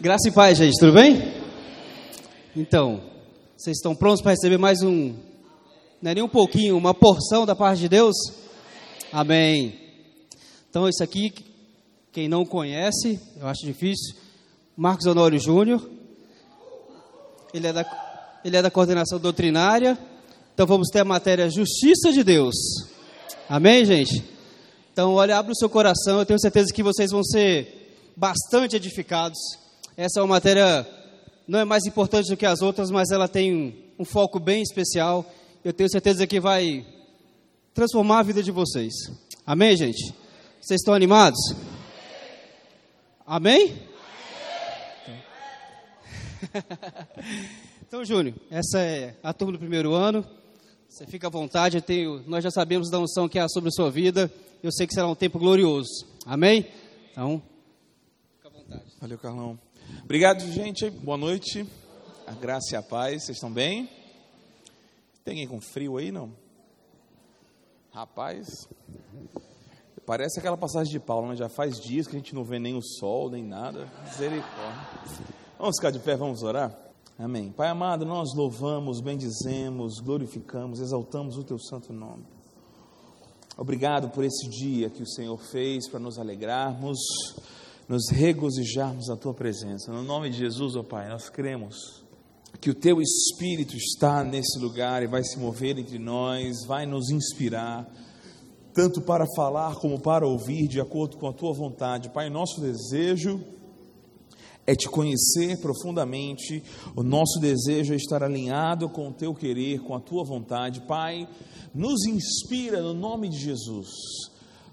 Graça e paz, gente, tudo bem? Então, vocês estão prontos para receber mais um, não é nem um pouquinho, uma porção da parte de Deus? Amém. Então, isso aqui, quem não conhece, eu acho difícil, Marcos Honório Júnior, ele é, da, ele é da coordenação doutrinária, então vamos ter a matéria Justiça de Deus. Amém, gente? Então, olha, abre o seu coração, eu tenho certeza que vocês vão ser bastante edificados. Essa é uma matéria, não é mais importante do que as outras, mas ela tem um, um foco bem especial. Eu tenho certeza que vai transformar a vida de vocês. Amém, gente? Vocês estão animados? Amém? Então, Júnior, essa é a turma do primeiro ano. Você fica à vontade, tenho, nós já sabemos da unção que há sobre a sua vida. Eu sei que será um tempo glorioso. Amém? Então, fica à vontade. Valeu, Carlão. Obrigado, gente. Boa noite. A graça e a paz. Vocês estão bem? Tem alguém com frio aí, não? Rapaz, parece aquela passagem de Paulo, né? Já faz dias que a gente não vê nem o sol, nem nada. Misericórdia. Vamos ficar de pé, vamos orar? Amém. Pai amado, nós louvamos, bendizemos, glorificamos, exaltamos o teu santo nome. Obrigado por esse dia que o Senhor fez para nos alegrarmos, nos regozijarmos na tua presença. No nome de Jesus, ó oh Pai, nós cremos que o teu espírito está nesse lugar e vai se mover entre nós, vai nos inspirar, tanto para falar como para ouvir, de acordo com a tua vontade. Pai, nosso desejo é te conhecer profundamente, o nosso desejo é estar alinhado com o teu querer, com a tua vontade. Pai, nos inspira no nome de Jesus,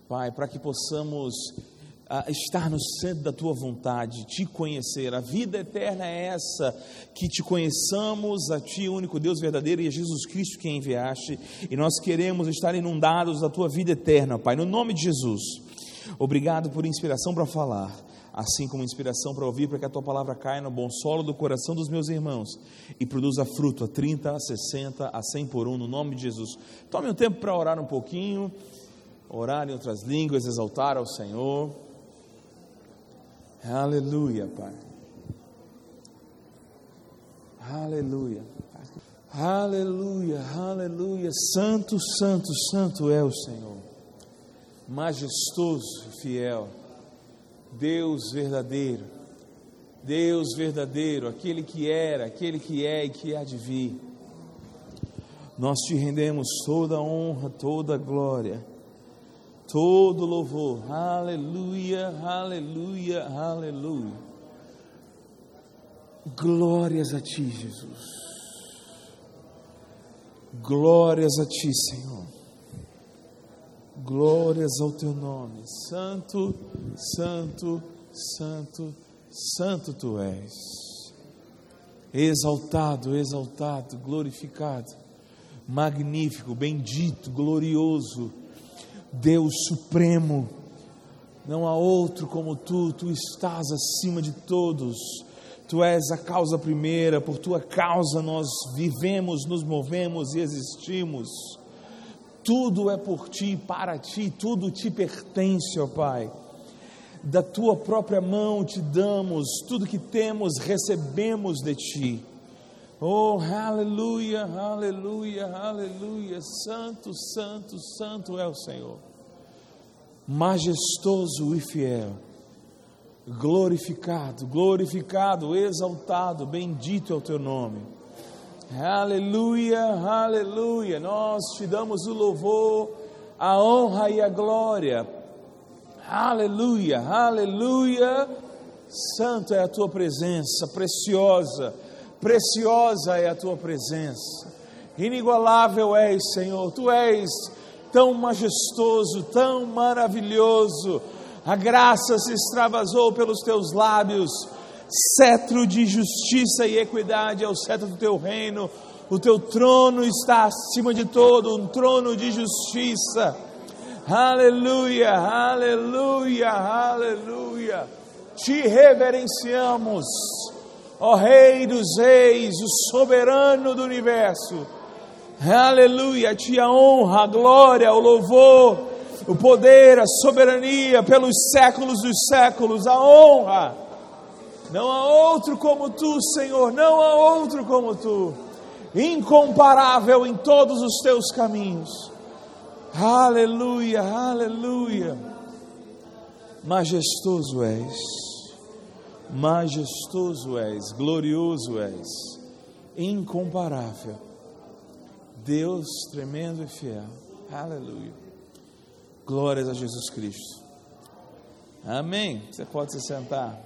Pai, para que possamos estar no centro da tua vontade, te conhecer. A vida eterna é essa, que te conheçamos, a ti, único Deus verdadeiro, e a Jesus Cristo que enviaste, e nós queremos estar inundados da tua vida eterna, Pai, no nome de Jesus. Obrigado por inspiração para falar assim como inspiração para ouvir, para que a tua palavra caia no bom solo do coração dos meus irmãos e produza fruto a 30, a 60, a 100 por um, no nome de Jesus. Tome um tempo para orar um pouquinho, orar em outras línguas, exaltar ao Senhor. Aleluia, Pai. Aleluia. Aleluia, aleluia. Santo, santo, santo é o Senhor. Majestoso fiel Deus verdadeiro, Deus verdadeiro, aquele que era, aquele que é e que há de vir. Nós te rendemos toda a honra, toda a glória, todo louvor. Aleluia, aleluia, aleluia. Glórias a ti, Jesus. Glórias a ti, Senhor. Glórias ao teu nome. Santo, santo, santo, santo tu és. Exaltado, exaltado, glorificado, magnífico, bendito, glorioso, Deus supremo. Não há outro como tu, tu estás acima de todos. Tu és a causa primeira, por tua causa nós vivemos, nos movemos e existimos tudo é por ti, para ti, tudo te pertence, ó Pai. Da tua própria mão te damos, tudo que temos recebemos de ti. Oh, aleluia, aleluia, aleluia. Santo, santo, santo é o Senhor. Majestoso e fiel. Glorificado, glorificado, exaltado, bendito é o teu nome. Aleluia, aleluia. Nós te damos o louvor, a honra e a glória. Aleluia, aleluia. Santo é a tua presença, preciosa, preciosa é a tua presença. Inigualável és, Senhor. Tu és tão majestoso, tão maravilhoso. A graça se extravasou pelos teus lábios cetro de justiça e equidade é o cetro do teu reino. O teu trono está acima de todo, um trono de justiça. Aleluia, aleluia, aleluia. Te reverenciamos, ó Rei dos Reis, o soberano do universo. Aleluia, te a honra, a glória, o louvor, o poder, a soberania pelos séculos dos séculos, a honra Não há outro como tu, Senhor, não há outro como tu, incomparável em todos os teus caminhos. Aleluia, aleluia. Majestoso és, majestoso és, glorioso és, incomparável. Deus tremendo e fiel. Aleluia. Glórias a Jesus Cristo. Amém. Você pode se sentar.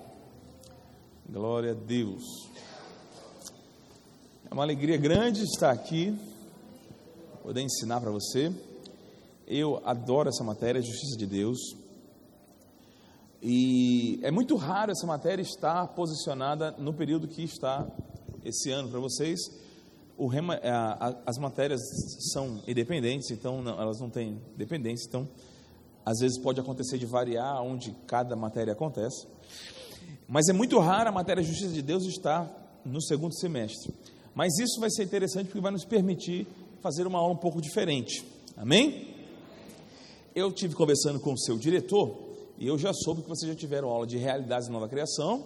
Glória a Deus. É uma alegria grande estar aqui, poder ensinar para você. Eu adoro essa matéria, Justiça de Deus. E é muito raro essa matéria estar posicionada no período que está esse ano para vocês. Rema, a, a, as matérias são independentes, então não, elas não têm dependência, então às vezes pode acontecer de variar onde cada matéria acontece. Mas é muito raro a matéria Justiça de Deus estar no segundo semestre. Mas isso vai ser interessante porque vai nos permitir fazer uma aula um pouco diferente. Amém? Eu tive conversando com o seu diretor e eu já soube que vocês já tiveram aula de realidades e nova criação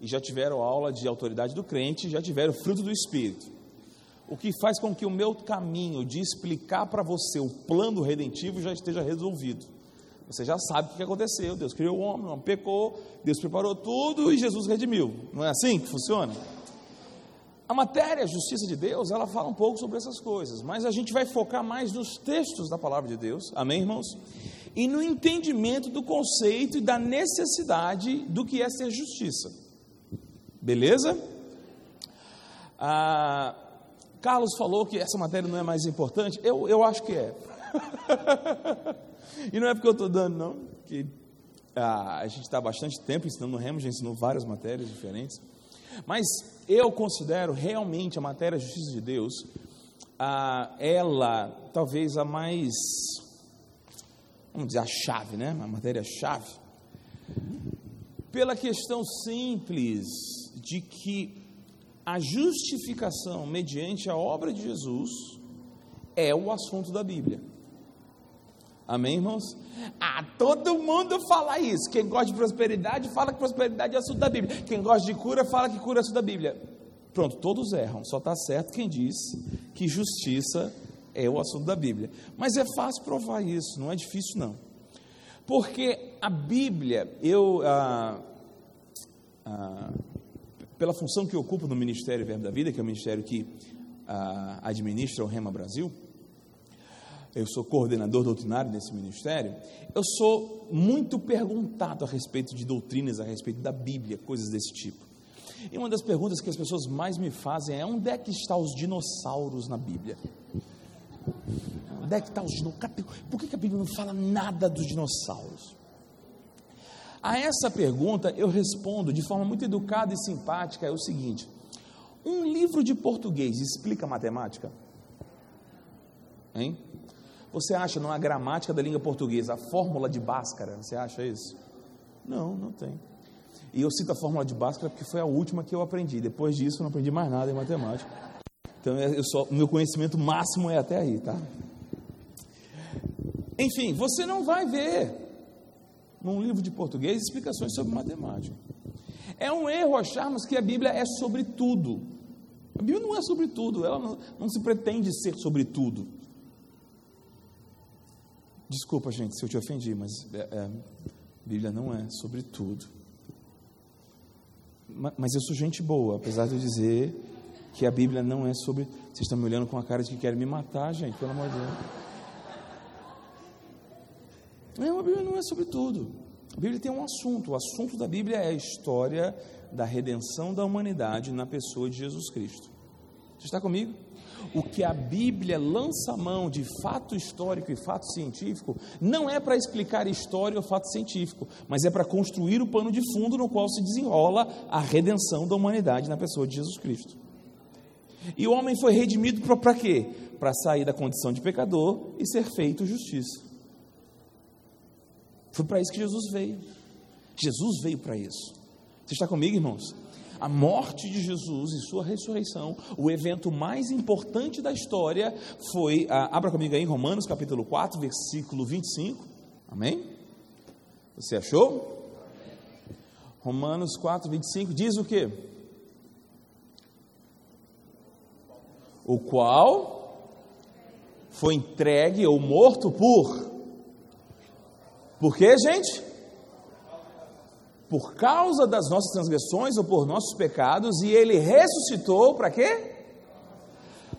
e já tiveram aula de autoridade do crente, já tiveram fruto do espírito. O que faz com que o meu caminho de explicar para você o plano redentivo já esteja resolvido. Você já sabe o que aconteceu. Deus criou o homem, o homem pecou, Deus preparou tudo e Jesus redimiu. Não é assim que funciona? A matéria, a justiça de Deus, ela fala um pouco sobre essas coisas, mas a gente vai focar mais nos textos da palavra de Deus, amém, irmãos? E no entendimento do conceito e da necessidade do que é ser justiça, beleza? Ah, Carlos falou que essa matéria não é mais importante, eu, eu acho que é. e não é porque eu estou dando, não, que ah, a gente está bastante tempo ensinando no Remo, já ensinou várias matérias diferentes. Mas eu considero realmente a matéria justiça de Deus, ah, ela talvez a mais, vamos dizer, a chave, né? A matéria-chave. Pela questão simples de que a justificação mediante a obra de Jesus é o assunto da Bíblia. Amém, irmãos? Ah, todo mundo fala isso. Quem gosta de prosperidade fala que prosperidade é assunto da Bíblia. Quem gosta de cura fala que cura é assunto da Bíblia. Pronto, todos erram. Só está certo quem diz que justiça é o assunto da Bíblia. Mas é fácil provar isso, não é difícil não. Porque a Bíblia, eu, ah, ah, pela função que eu ocupo no Ministério Verbo da Vida, que é o ministério que ah, administra o Rema Brasil, eu sou coordenador doutrinário desse ministério, eu sou muito perguntado a respeito de doutrinas, a respeito da Bíblia, coisas desse tipo. E uma das perguntas que as pessoas mais me fazem é: onde é que estão os dinossauros na Bíblia? Onde é que estão os dinossauros? Por que a Bíblia não fala nada dos dinossauros? A essa pergunta eu respondo de forma muito educada e simpática: é o seguinte. Um livro de português explica matemática? Hein? Você acha numa gramática da língua portuguesa a fórmula de Bhaskara? Você acha isso? Não, não tem. E eu cito a fórmula de Bhaskara porque foi a última que eu aprendi. Depois disso, não aprendi mais nada em matemática. Então, é, eu só, meu conhecimento máximo é até aí, tá? Enfim, você não vai ver num livro de português explicações sobre matemática. É um erro acharmos que a Bíblia é sobre tudo. A Bíblia não é sobre tudo, ela não, não se pretende ser sobre tudo. Desculpa, gente, se eu te ofendi, mas é, é, a Bíblia não é sobre tudo. Mas eu sou gente boa, apesar de eu dizer que a Bíblia não é sobre. Vocês estão me olhando com a cara de que querem me matar, gente, pelo amor de Deus. Não, a Bíblia não é sobre tudo. A Bíblia tem um assunto. O assunto da Bíblia é a história da redenção da humanidade na pessoa de Jesus Cristo. Você está comigo? o que a Bíblia lança mão de fato histórico e fato científico não é para explicar história ou fato científico, mas é para construir o pano de fundo no qual se desenrola a redenção da humanidade na pessoa de Jesus Cristo. E o homem foi redimido para quê? Para sair da condição de pecador e ser feito justiça. Foi para isso que Jesus veio. Jesus veio para isso. Você está comigo, irmãos? a morte de Jesus e sua ressurreição, o evento mais importante da história foi, ah, abra comigo aí em Romanos capítulo 4, versículo 25. Amém? Você achou? Romanos 4, 25 diz o quê? O qual foi entregue ou morto por. Por quê, gente? Por causa das nossas transgressões ou por nossos pecados, e ele ressuscitou para quê?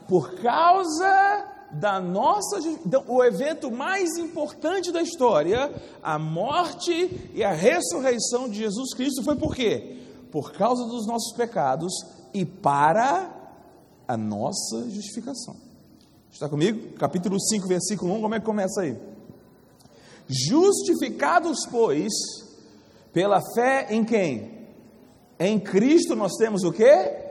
Por causa da nossa. Então, o evento mais importante da história, a morte e a ressurreição de Jesus Cristo, foi por quê? Por causa dos nossos pecados e para a nossa justificação. Está comigo? Capítulo 5, versículo 1, como é que começa aí? Justificados, pois, pela fé em quem? Em Cristo nós temos o quê?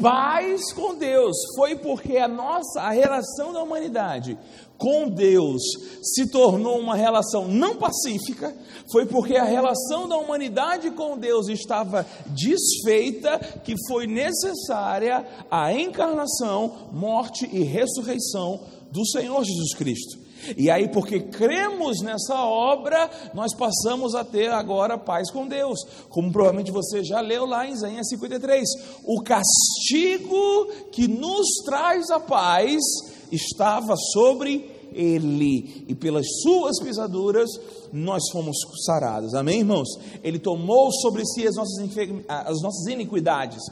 Paz com Deus. Foi porque a nossa a relação da humanidade com Deus se tornou uma relação não pacífica, foi porque a relação da humanidade com Deus estava desfeita que foi necessária a encarnação, morte e ressurreição do Senhor Jesus Cristo. E aí, porque cremos nessa obra, nós passamos a ter agora paz com Deus. Como provavelmente você já leu lá em Isaías 53. O castigo que nos traz a paz estava sobre ele, e pelas suas pisaduras nós fomos sarados. Amém, irmãos? Ele tomou sobre si as nossas, as nossas iniquidades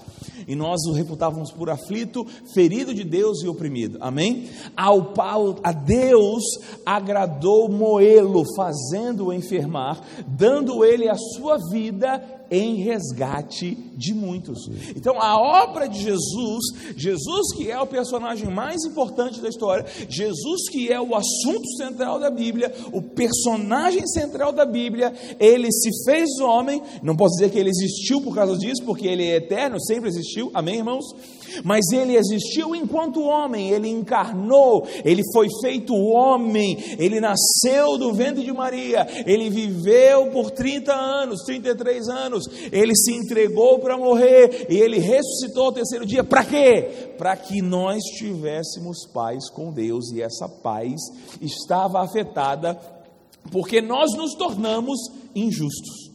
e nós o reputávamos por aflito, ferido de Deus e oprimido. Amém? Ao Paulo, a Deus agradou moê-lo, fazendo-o enfermar, dando ele a sua vida em resgate de muitos. Então, a obra de Jesus, Jesus que é o personagem mais importante da história, Jesus que é o assunto central da Bíblia, o personagem central da Bíblia, ele se fez homem, não posso dizer que ele existiu por causa disso, porque ele é eterno, sempre existiu, amém, irmãos? Mas ele existiu enquanto homem, ele encarnou, ele foi feito homem, ele nasceu do ventre de Maria, ele viveu por 30 anos, 33 anos, ele se entregou para morrer e ele ressuscitou ao terceiro dia, para quê? Para que nós tivéssemos paz com Deus e essa paz estava afetada porque nós nos tornamos injustos.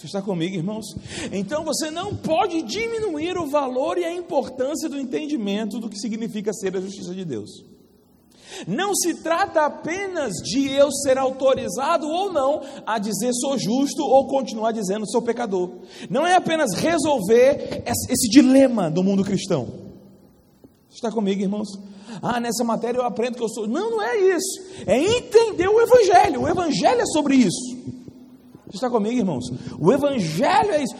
Você está comigo, irmãos? Então você não pode diminuir o valor e a importância do entendimento do que significa ser a justiça de Deus. Não se trata apenas de eu ser autorizado ou não a dizer sou justo ou continuar dizendo sou pecador. Não é apenas resolver esse dilema do mundo cristão. Está comigo, irmãos? Ah, nessa matéria eu aprendo que eu sou. Não, não é isso. É entender o Evangelho. O Evangelho é sobre isso. Está comigo, irmãos? O Evangelho é isso.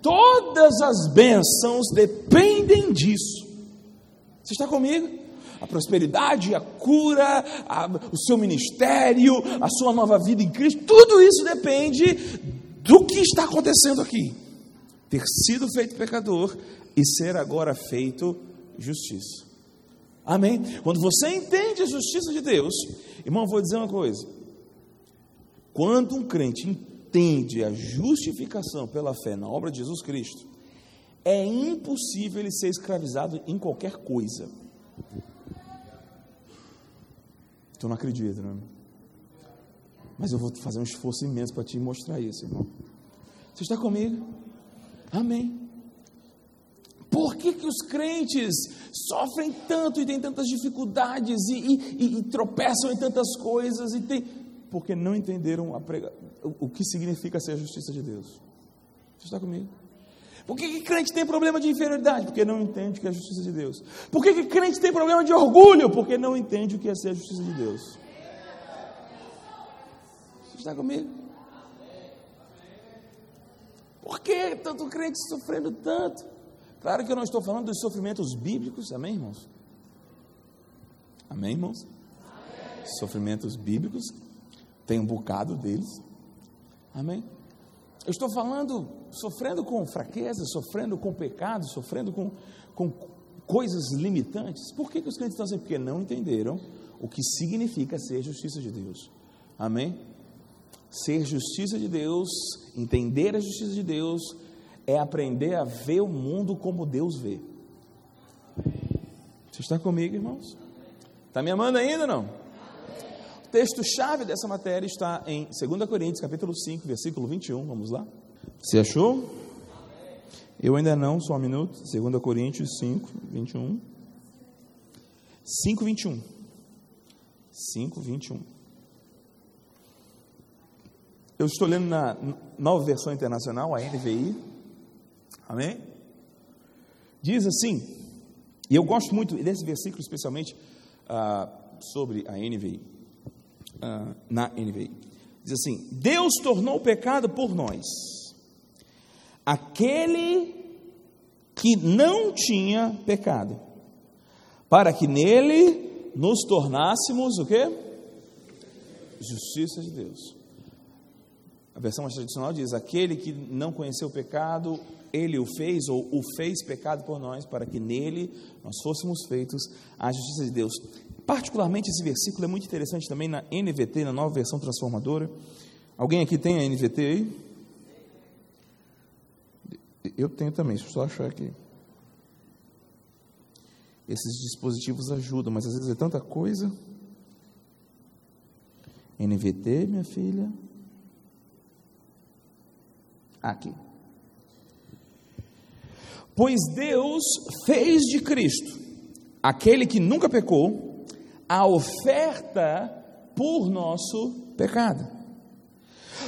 Todas as bênçãos dependem disso. Você está comigo? A prosperidade, a cura, a, o seu ministério, a sua nova vida em Cristo, tudo isso depende do que está acontecendo aqui. Ter sido feito pecador e ser agora feito justiça. Amém? Quando você entende a justiça de Deus, irmão, vou dizer uma coisa. Quando um crente entende a justificação pela fé na obra de Jesus Cristo, é impossível ele ser escravizado em qualquer coisa. Tu não acredita, não é? Mas eu vou fazer um esforço imenso para te mostrar isso, irmão. Você está comigo? Amém. Por que, que os crentes sofrem tanto e têm tantas dificuldades e, e, e tropeçam em tantas coisas e tem, porque não entenderam prega, o, que significa ser a justiça de Deus. Você está comigo? Por que, que crente tem problema de inferioridade? Porque não entende o que é a justiça de Deus. Por que, que crente tem problema de orgulho? Porque não entende o que é ser a justiça de Deus. Você está comigo? Por que tanto crente sofrendo tanto? Claro que eu não estou falando dos sofrimentos bíblicos, amém, irmãos? Amém, irmãos? Amém. Sofrimentos bíblicos tem um bocado deles. Amém? Eu estou falando, sofrendo com fraqueza, sofrendo com pecado, sofrendo com, com coisas limitantes. Por que, que os crentes estão assim? Porque não entenderam o que significa ser justiça de Deus. Amém? Ser justiça de Deus, entender a justiça de Deus, é aprender a ver o mundo como Deus vê. Você está comigo, irmãos? Está me amando ainda não? Texto-chave dessa matéria está em 2 Coríntios, capítulo 5, versículo 21. Vamos lá? Você achou? Eu ainda não, só um minuto. 2 Coríntios 5, 21. 5, 21. 5, 21. Eu estou lendo na nova versão internacional, a NVI. Amém? Diz assim, e eu gosto muito desse versículo, especialmente uh, sobre a NVI. Uh, na NVI. Diz assim: Deus tornou o pecado por nós, aquele que não tinha pecado, para que nele nos tornássemos o quê? Justiça de Deus. A versão mais tradicional diz: aquele que não conheceu o pecado, ele o fez ou o fez pecado por nós, para que nele nós fôssemos feitos a justiça de Deus. Particularmente esse versículo é muito interessante também na NVT, na nova versão transformadora. Alguém aqui tem a NVT aí? Eu tenho também, deixa eu só achar aqui. Esses dispositivos ajudam, mas às vezes é tanta coisa. NVT, minha filha. Aqui. Pois Deus fez de Cristo, aquele que nunca pecou, a oferta por nosso pecado,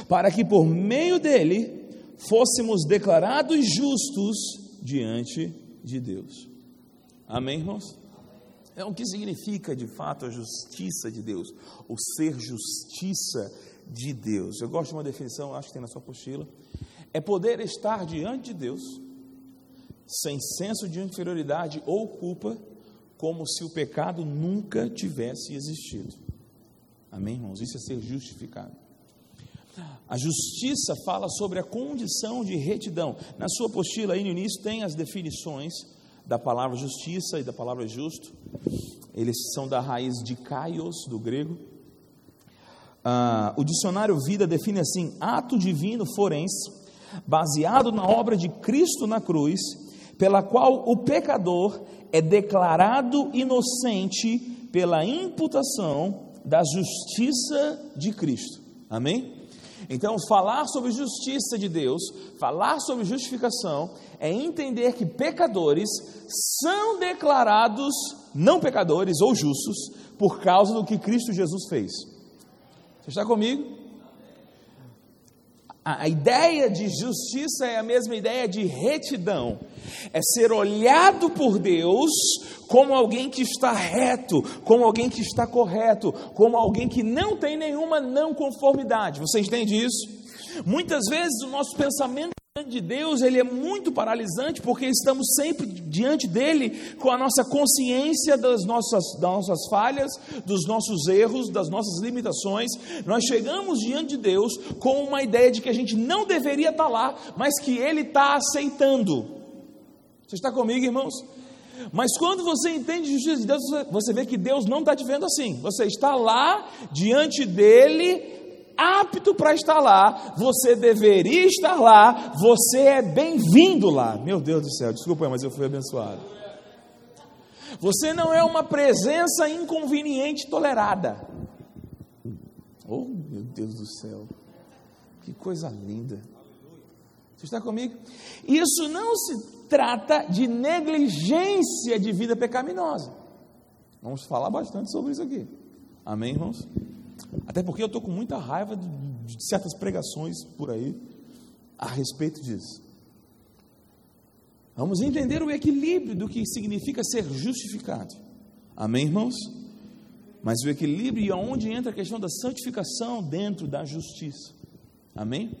para que por meio dele fôssemos declarados justos diante de Deus. Amém, irmãos? É o que significa de fato a justiça de Deus, o ser justiça de Deus. Eu gosto de uma definição, acho que tem na sua apostila. É poder estar diante de Deus sem senso de inferioridade ou culpa, como se o pecado nunca tivesse existido. Amém, irmãos? Isso é ser justificado. A justiça fala sobre a condição de retidão. Na sua apostila, aí no início, tem as definições da palavra justiça e da palavra justo. Eles são da raiz de kaios, do grego. Ah, o dicionário Vida define assim: ato divino forense, baseado na obra de Cristo na cruz pela qual o pecador é declarado inocente pela imputação da justiça de Cristo. Amém? Então, falar sobre justiça de Deus, falar sobre justificação, é entender que pecadores são declarados não pecadores ou justos por causa do que Cristo Jesus fez. Você está comigo? A ideia de justiça é a mesma ideia de retidão. É ser olhado por Deus como alguém que está reto, como alguém que está correto, como alguém que não tem nenhuma não conformidade. Você entende isso? Muitas vezes o nosso pensamento de Deus ele é muito paralisante porque estamos sempre diante dele com a nossa consciência das nossas, das nossas falhas, dos nossos erros, das nossas limitações. Nós chegamos diante de Deus com uma ideia de que a gente não deveria estar lá, mas que ele está aceitando. Você está comigo, irmãos? Mas quando você entende a justiça de Deus, você vê que Deus não está te vendo assim. Você está lá diante dele apto para estar lá, você deveria estar lá, você é bem-vindo lá. Meu Deus do céu, desculpa, mas eu fui abençoado. Você não é uma presença inconveniente tolerada. Oh, meu Deus do céu, que coisa linda. Você está comigo? Isso não se trata de negligência de vida pecaminosa. Vamos falar bastante sobre isso aqui. Amém, irmãos? Até porque eu estou com muita raiva de, de certas pregações por aí a respeito disso. Vamos entender o equilíbrio do que significa ser justificado. Amém, irmãos? Mas o equilíbrio e aonde entra a questão da santificação dentro da justiça. Amém?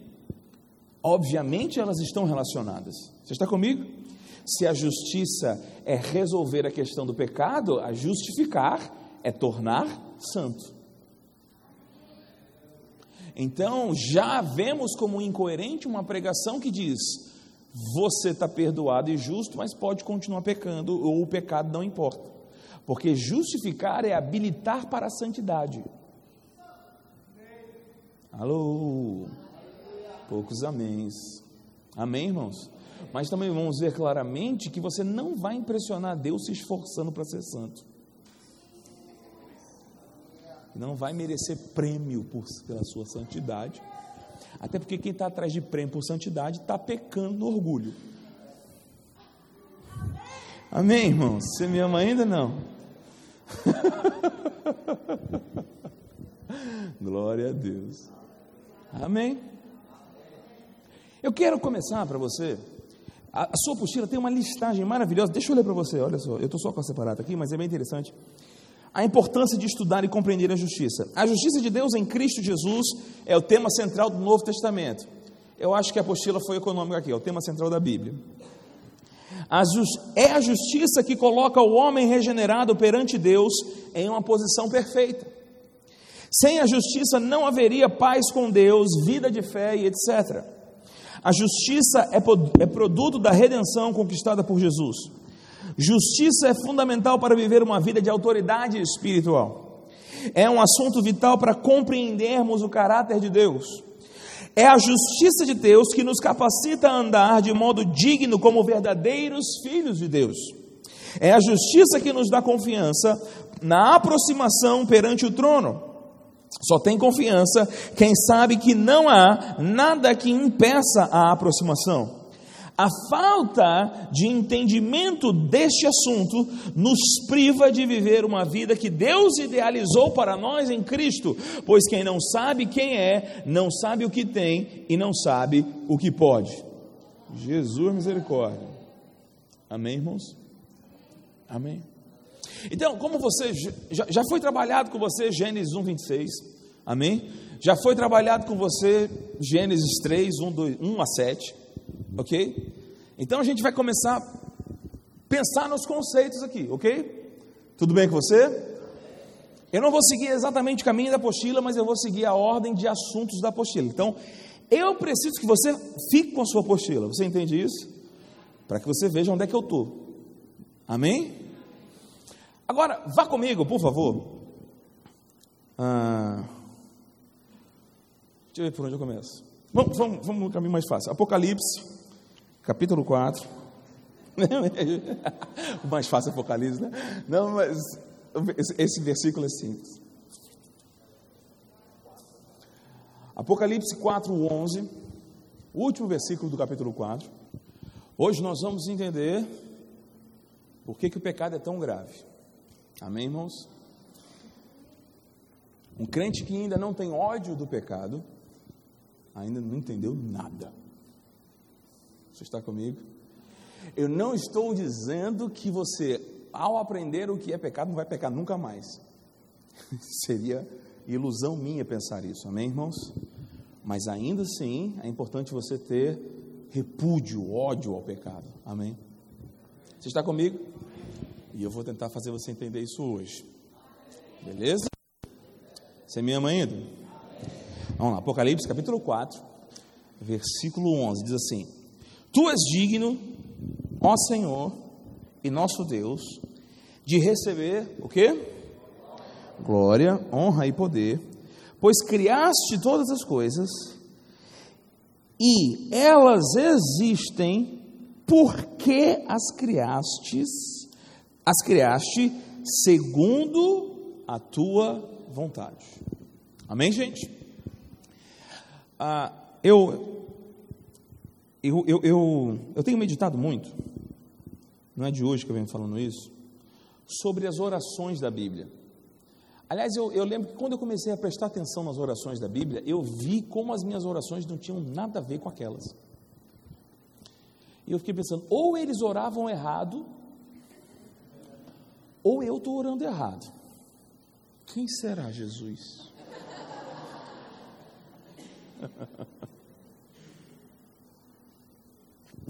Obviamente elas estão relacionadas. Você está comigo? Se a justiça é resolver a questão do pecado, a justificar é tornar santo. Então, já vemos como incoerente uma pregação que diz: você está perdoado e justo, mas pode continuar pecando, ou o pecado não importa. Porque justificar é habilitar para a santidade. Alô? Poucos améns. Amém, irmãos? Mas também vamos ver claramente que você não vai impressionar Deus se esforçando para ser santo. Não vai merecer prêmio por, pela sua santidade. Até porque quem está atrás de prêmio por santidade está pecando no orgulho. Amém, irmãos? Você me ama ainda não? Glória a Deus. Amém. Eu quero começar para você. A, sua apostila tem uma listagem maravilhosa. Deixa eu ler para você. Olha só, eu estou só com a separada aqui, mas é bem interessante. A importância de estudar e compreender a justiça. A justiça de Deus em Cristo Jesus é o tema central do Novo Testamento. Eu acho que a apostila foi econômica aqui, é o tema central da Bíblia. A é a justiça que coloca o homem regenerado perante Deus em uma posição perfeita. Sem a justiça não haveria paz com Deus, vida de fé e etc. A justiça é, é produto da redenção conquistada por Jesus. Justiça é fundamental para viver uma vida de autoridade espiritual. É um assunto vital para compreendermos o caráter de Deus. É a justiça de Deus que nos capacita a andar de modo digno como verdadeiros filhos de Deus. É a justiça que nos dá confiança na aproximação perante o trono. Só tem confiança quem sabe que não há nada que impeça a aproximação. A falta de entendimento deste assunto nos priva de viver uma vida que Deus idealizou para nós em Cristo, pois quem não sabe quem é, não sabe o que tem e não sabe o que pode. Jesus misericórdia. Amém, irmãos? Amém. Então, como você já, já foi trabalhado com você Gênesis 1, 26, amém? Já foi trabalhado com você Gênesis 3, 1, 2, 1 a 7, ok? Então a gente vai começar a pensar nos conceitos aqui, ok? Tudo bem com você? Eu não vou seguir exatamente o caminho da apostila, mas eu vou seguir a ordem de assuntos da apostila. Então, eu preciso que você fique com a sua apostila. Você entende isso? Para que você veja onde é que eu estou. Amém? Agora, vá comigo, por favor. Ah, deixa eu ver por onde eu começo. Vamos, vamos, vamos no caminho mais fácil. Apocalipse, capítulo 4. o mais fácil é Apocalipse, né? Não, mas esse versículo é simples. Apocalipse 4, 11, o último versículo do capítulo 4. Hoje nós vamos entender por que, que o pecado é tão grave. Amém, irmãos? Um crente que ainda não tem ódio do pecado, ainda não entendeu nada. Você está comigo? Eu não estou dizendo que você, ao aprender o que é pecado, não vai pecar nunca mais. Seria ilusão minha pensar isso, amém, irmãos? Mas ainda assim, é importante você ter repúdio, ódio ao pecado, amém? Você está comigo? E eu vou tentar fazer você entender isso hoje. Beleza? Você me ama ainda? Vamos lá, Apocalipse capítulo 4, versículo 11, diz assim: Tu és digno, ó Senhor e nosso Deus, de receber o quê? Glória, honra e poder, pois criaste todas as coisas e elas existem porque as criastes as criaste segundo a tua vontade. Amém, gente? Ah, eu, eu, eu, eu, eu tenho meditado muito, não é de hoje que eu venho falando isso, sobre as orações da Bíblia. Aliás, eu, eu, lembro que quando eu comecei a prestar atenção nas orações da Bíblia, eu vi como as minhas orações não tinham nada a ver com aquelas. E eu fiquei pensando, ou eles oravam errado, ou eu estou orando errado. Quem será Jesus?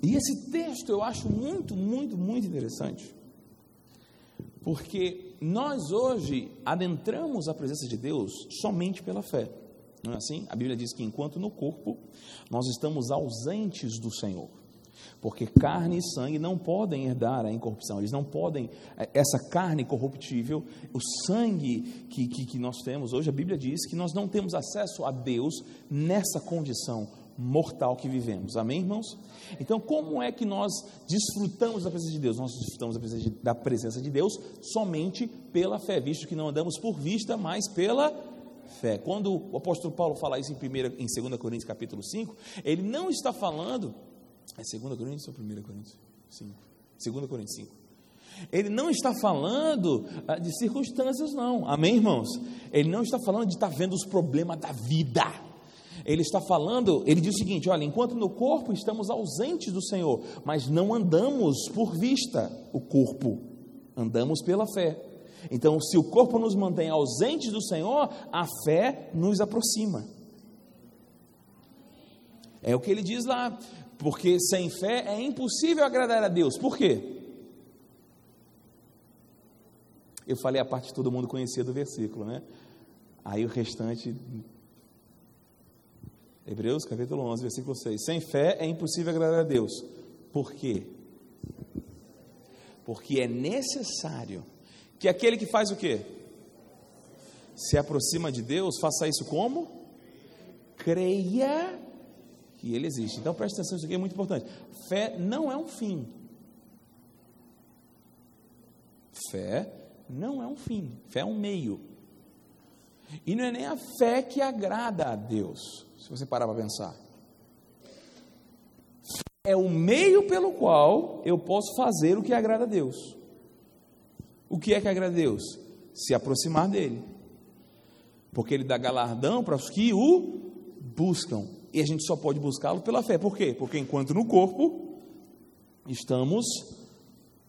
e esse texto eu acho muito, muito, muito interessante. Porque nós hoje adentramos a presença de Deus somente pela fé. Não é assim? A Bíblia diz que enquanto no corpo nós estamos ausentes do Senhor porque carne e sangue não podem herdar a incorrupção, eles não podem, eh, essa carne corruptível, o sangue que, que, que, nós temos hoje, a Bíblia diz que nós não temos acesso a Deus nessa condição mortal que vivemos. Amém, irmãos? Então, como é que nós desfrutamos da presença de Deus? Nós desfrutamos da presença de, Deus somente pela fé, visto que não andamos por vista, mas pela fé. Quando o apóstolo Paulo fala isso em, primeira, em 2 Coríntios capítulo 5, ele não está falando. É 2 Coríntios ou 1 Coríntios? 5. 2 Coríntios 5. Ele não está falando ah, de circunstâncias, não. Amém, irmãos? Ele não está falando de estar vendo os problemas da vida. Ele está falando, ele diz o seguinte: olha, enquanto no corpo estamos ausentes do Senhor, mas não andamos por vista o corpo, andamos pela fé. Então, se o corpo nos mantém ausentes do Senhor, a fé nos aproxima. É o que ele diz lá, porque sem fé é impossível agradar a Deus. Por quê? Eu falei a parte que todo mundo conhecia do versículo, né? Aí o restante. Hebreus capítulo 11, versículo 6. Sem fé é impossível agradar a Deus. Por quê? Porque é necessário que aquele que faz o quê? Se aproxima de Deus, faça isso como? Creia que Ele existe. Então preste atenção, isso aqui é muito importante. Fé não é um fim. Fé não é um fim, fé é um meio. E não é nem a fé que agrada a Deus, se você parar para pensar. É o meio pelo qual eu posso fazer o que agrada a Deus. O que é que agrada a Deus? Se aproximar dele. Porque ele dá galardão para os que o buscam. E a gente só pode buscá-lo pela fé. Por quê? Porque enquanto no corpo estamos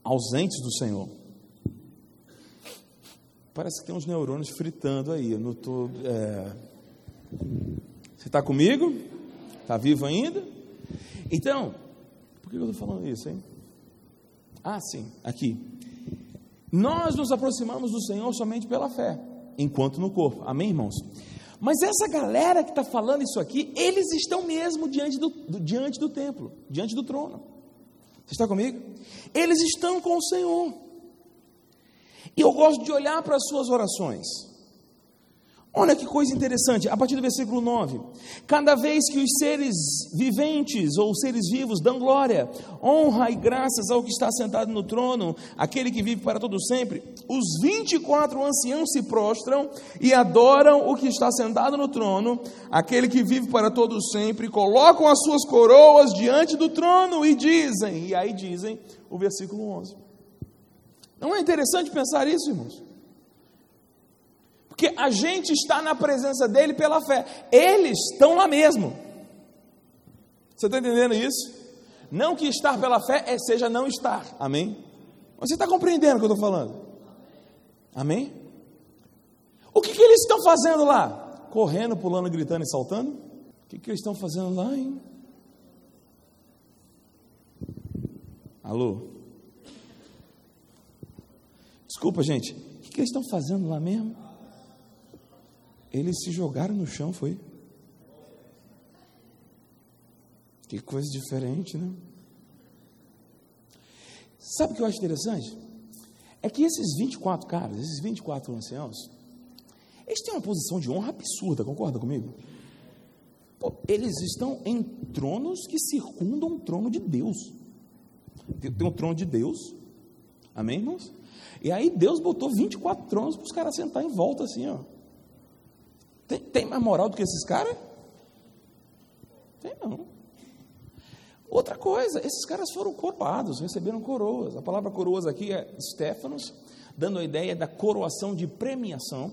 ausentes do Senhor. Parece que tem uns neurônios fritando aí. Eu não tô, é... Você está comigo? Está vivo ainda? Então, por que eu estou falando isso, hein? Ah, sim, aqui. Nós nos aproximamos do Senhor somente pela fé, enquanto no corpo. Amém, irmãos? Mas essa galera que está falando isso aqui, eles estão mesmo diante do, do, diante do templo, diante do trono. Você está comigo? Eles estão com o Senhor. E eu gosto de olhar para as suas orações. Olha que coisa interessante, a partir do versículo 9: Cada vez que os seres viventes ou seres vivos dão glória, honra e graças ao que está sentado no trono, aquele que vive para todo sempre, os 24 anciãos se prostram e adoram o que está sentado no trono, aquele que vive para todo sempre, colocam as suas coroas diante do trono e dizem, e aí dizem o versículo 11: não é interessante pensar isso, irmãos? Porque a gente está na presença dele pela fé, eles estão lá mesmo. Você está entendendo isso? Não que estar pela fé é, seja não estar, amém? Você está compreendendo o que eu estou falando? Amém? O que, que eles estão fazendo lá? Correndo, pulando, gritando e saltando? O que, que eles estão fazendo lá, hein? Alô? Desculpa, gente. O que, eles estão fazendo lá mesmo? Eles se jogaram no chão, foi? Que coisa diferente, né? Sabe o que eu acho interessante? É que esses 24 caras, esses 24 anciãos, eles têm uma posição de honra absurda, concorda comigo? Pô, eles estão em tronos que circundam o trono de Deus. Tem, tem um trono de Deus, amém, irmãos? E aí Deus botou 24 tronos para os caras sentar em volta assim, ó. Tem, tem mais moral do que esses caras? Tem não. Outra coisa, esses caras foram coroados, receberam coroas. A palavra coroas aqui é Stefanos, dando a ideia da coroação de premiação.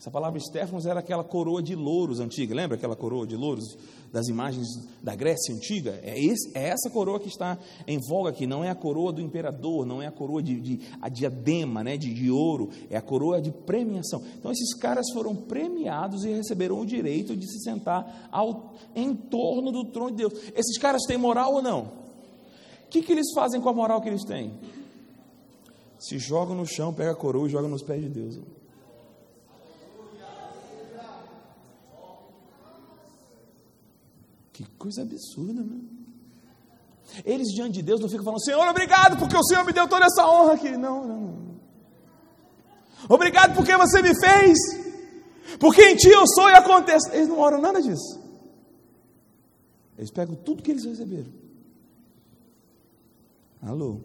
Essa palavra Stefanos era aquela coroa de louros antiga, lembra aquela coroa de louros das imagens da Grécia antiga? É, esse, é essa coroa que está em voga aqui, não é a coroa do imperador, não é a coroa de, de a diadema né, de, de ouro, é a coroa de premiação. Então esses caras foram premiados e receberam o direito de se sentar ao, em torno do trono de Deus. Esses caras têm moral ou não? O que, que eles fazem com a moral que eles têm? Se jogam no chão, pega a coroa e joga nos pés de Deus. Que coisa absurda, né? Eles diante de Deus não ficam falando, Senhor, obrigado porque o Senhor me deu toda essa honra aqui. Não, não. Obrigado porque você me fez. Porque em ti eu sou e acontece. Eles não oram nada disso. Eles pegam tudo que eles receberam. Alô?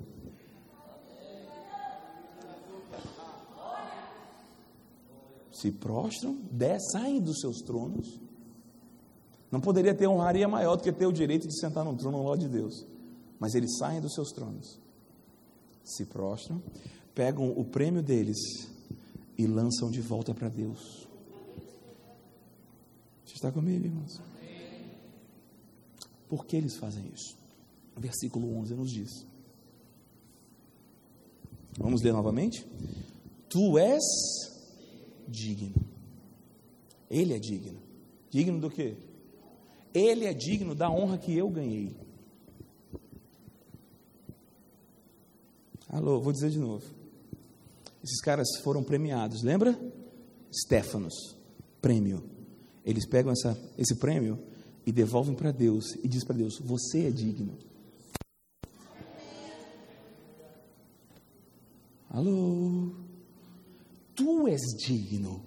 Se prostram, saem dos seus tronos. Não poderia ter honraria maior do que ter o direito de sentar no trono ao lado de Deus. Mas eles saem dos seus tronos, se prostram, pegam o prêmio deles e lançam de volta para Deus. Você está comigo, irmãos? Por que eles fazem isso? Versículo 11 nos diz. Vamos ler novamente? Tu és digno. Ele é digno. Digno do quê? Ele é digno da honra que eu ganhei. Alô, vou dizer de novo. Esses caras foram premiados, lembra? Stefanos, prêmio. Eles pegam essa, esse prêmio e devolvem para Deus e diz para Deus: Você é digno. Alô? Tu és digno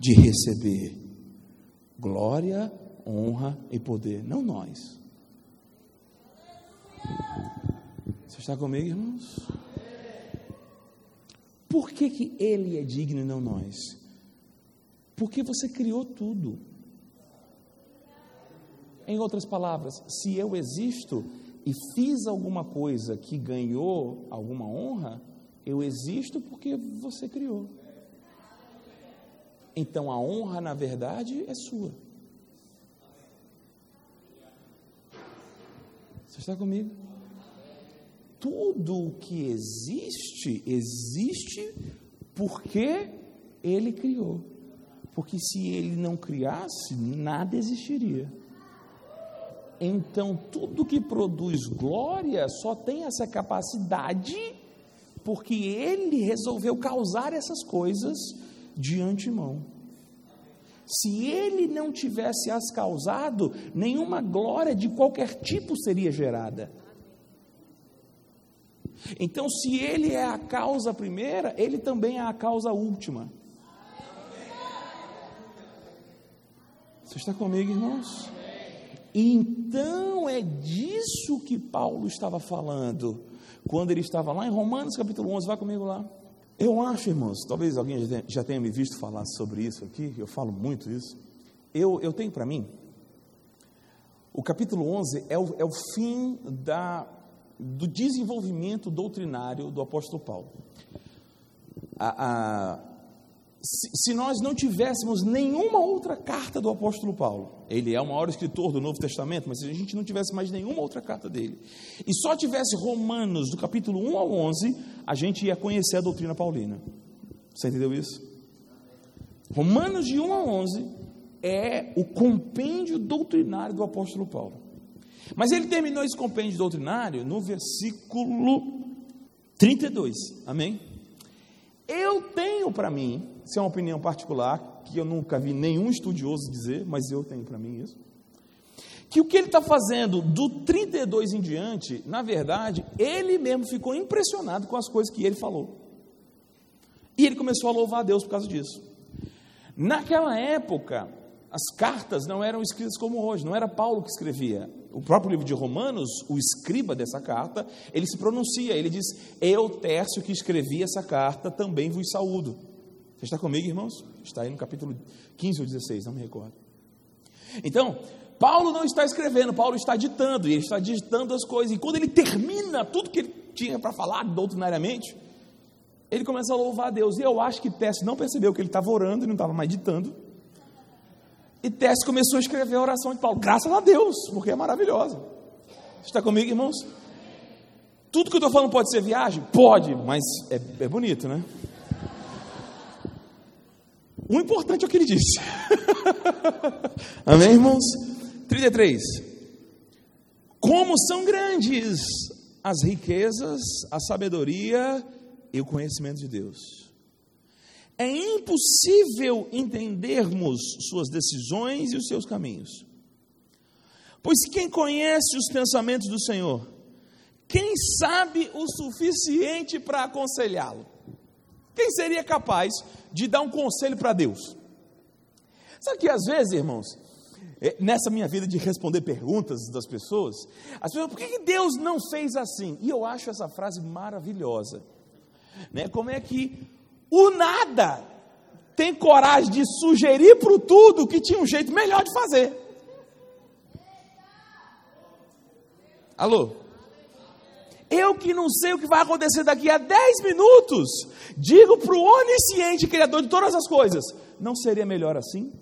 de receber glória, honra e poder, não nós. Você está comigo, irmãos? Por que, que ele é digno e não nós? Porque você criou tudo. Em outras palavras, se eu existo e fiz alguma coisa que ganhou alguma honra, eu existo porque você criou. Então a honra, na verdade, é sua. Você está comigo? Tudo o que existe, existe porque Ele criou. Porque se Ele não criasse, nada existiria. Então, tudo que produz glória só tem essa capacidade porque Ele resolveu causar essas coisas de antemão. Se ele não tivesse as causado, nenhuma glória de qualquer tipo seria gerada. Então, se ele é a causa primeira, ele também é a causa última. Você está comigo, irmãos? Então é disso que Paulo estava falando quando ele estava lá em Romanos capítulo 11. Vai comigo lá. Eu acho, irmãos, talvez alguém já tenha me visto falar sobre isso aqui, eu falo muito isso. Eu, eu tenho para mim, o capítulo 11 é o, é o fim da, do desenvolvimento doutrinário do apóstolo Paulo. A, a, se, nós não tivéssemos nenhuma outra carta do apóstolo Paulo, ele é o maior escritor do Novo Testamento, mas se a gente não tivesse mais nenhuma outra carta dele, e só tivesse Romanos, do capítulo 1 ao 11, a gente ia conhecer a doutrina paulina. Você entendeu isso? Romanos de 1 a 11 é o compêndio doutrinário do apóstolo Paulo. Mas ele terminou esse compêndio doutrinário no versículo 32. Amém? Eu tenho para mim isso é uma opinião particular, que eu nunca vi nenhum estudioso dizer, mas eu tenho para mim isso. Que o que ele está fazendo do 32 em diante, na verdade, ele mesmo ficou impressionado com as coisas que ele falou. E ele começou a louvar a Deus por causa disso. Naquela época, as cartas não eram escritas como hoje, não era Paulo que escrevia. O próprio livro de Romanos, o escriba dessa carta, ele se pronuncia, ele diz: Eu, Tércio, que escrevi essa carta, também vos saúdo. Você está comigo, irmãos? Está aí no capítulo 15 ou 16, não me recordo. Então, Paulo não está escrevendo, Paulo está ditando, e ele está digitando as coisas, e quando ele termina tudo que ele tinha para falar doutrinariamente, ele começa a louvar a Deus. E eu acho que Tess não percebeu que ele estava orando e não estava mais ditando. E Tess começou a escrever a oração de Paulo, graças a Deus, porque é maravilhosa. Está comigo, irmãos? Tudo que eu estou falando pode ser viagem? Pode, mas é, é bonito, né? O importante é o que ele disse. Amém, irmãos? 33. Como são grandes as riquezas, a sabedoria e o conhecimento de Deus. É impossível entendermos suas decisões e os seus caminhos. Pois quem conhece os pensamentos do Senhor? Quem sabe o suficiente para aconselhá-lo? Quem seria capaz de dar um conselho para Deus? Sabe que às vezes, irmãos, é, nessa minha vida de responder perguntas das pessoas, as pessoas, por que, Deus não fez assim? E eu acho essa frase maravilhosa. Né? Como é que o nada tem coragem de sugerir para o tudo que tinha um jeito melhor de fazer? Alô? Eu que não sei o que vai acontecer daqui a 10 minutos, digo para o onisciente Criador de todas as coisas: não seria melhor assim?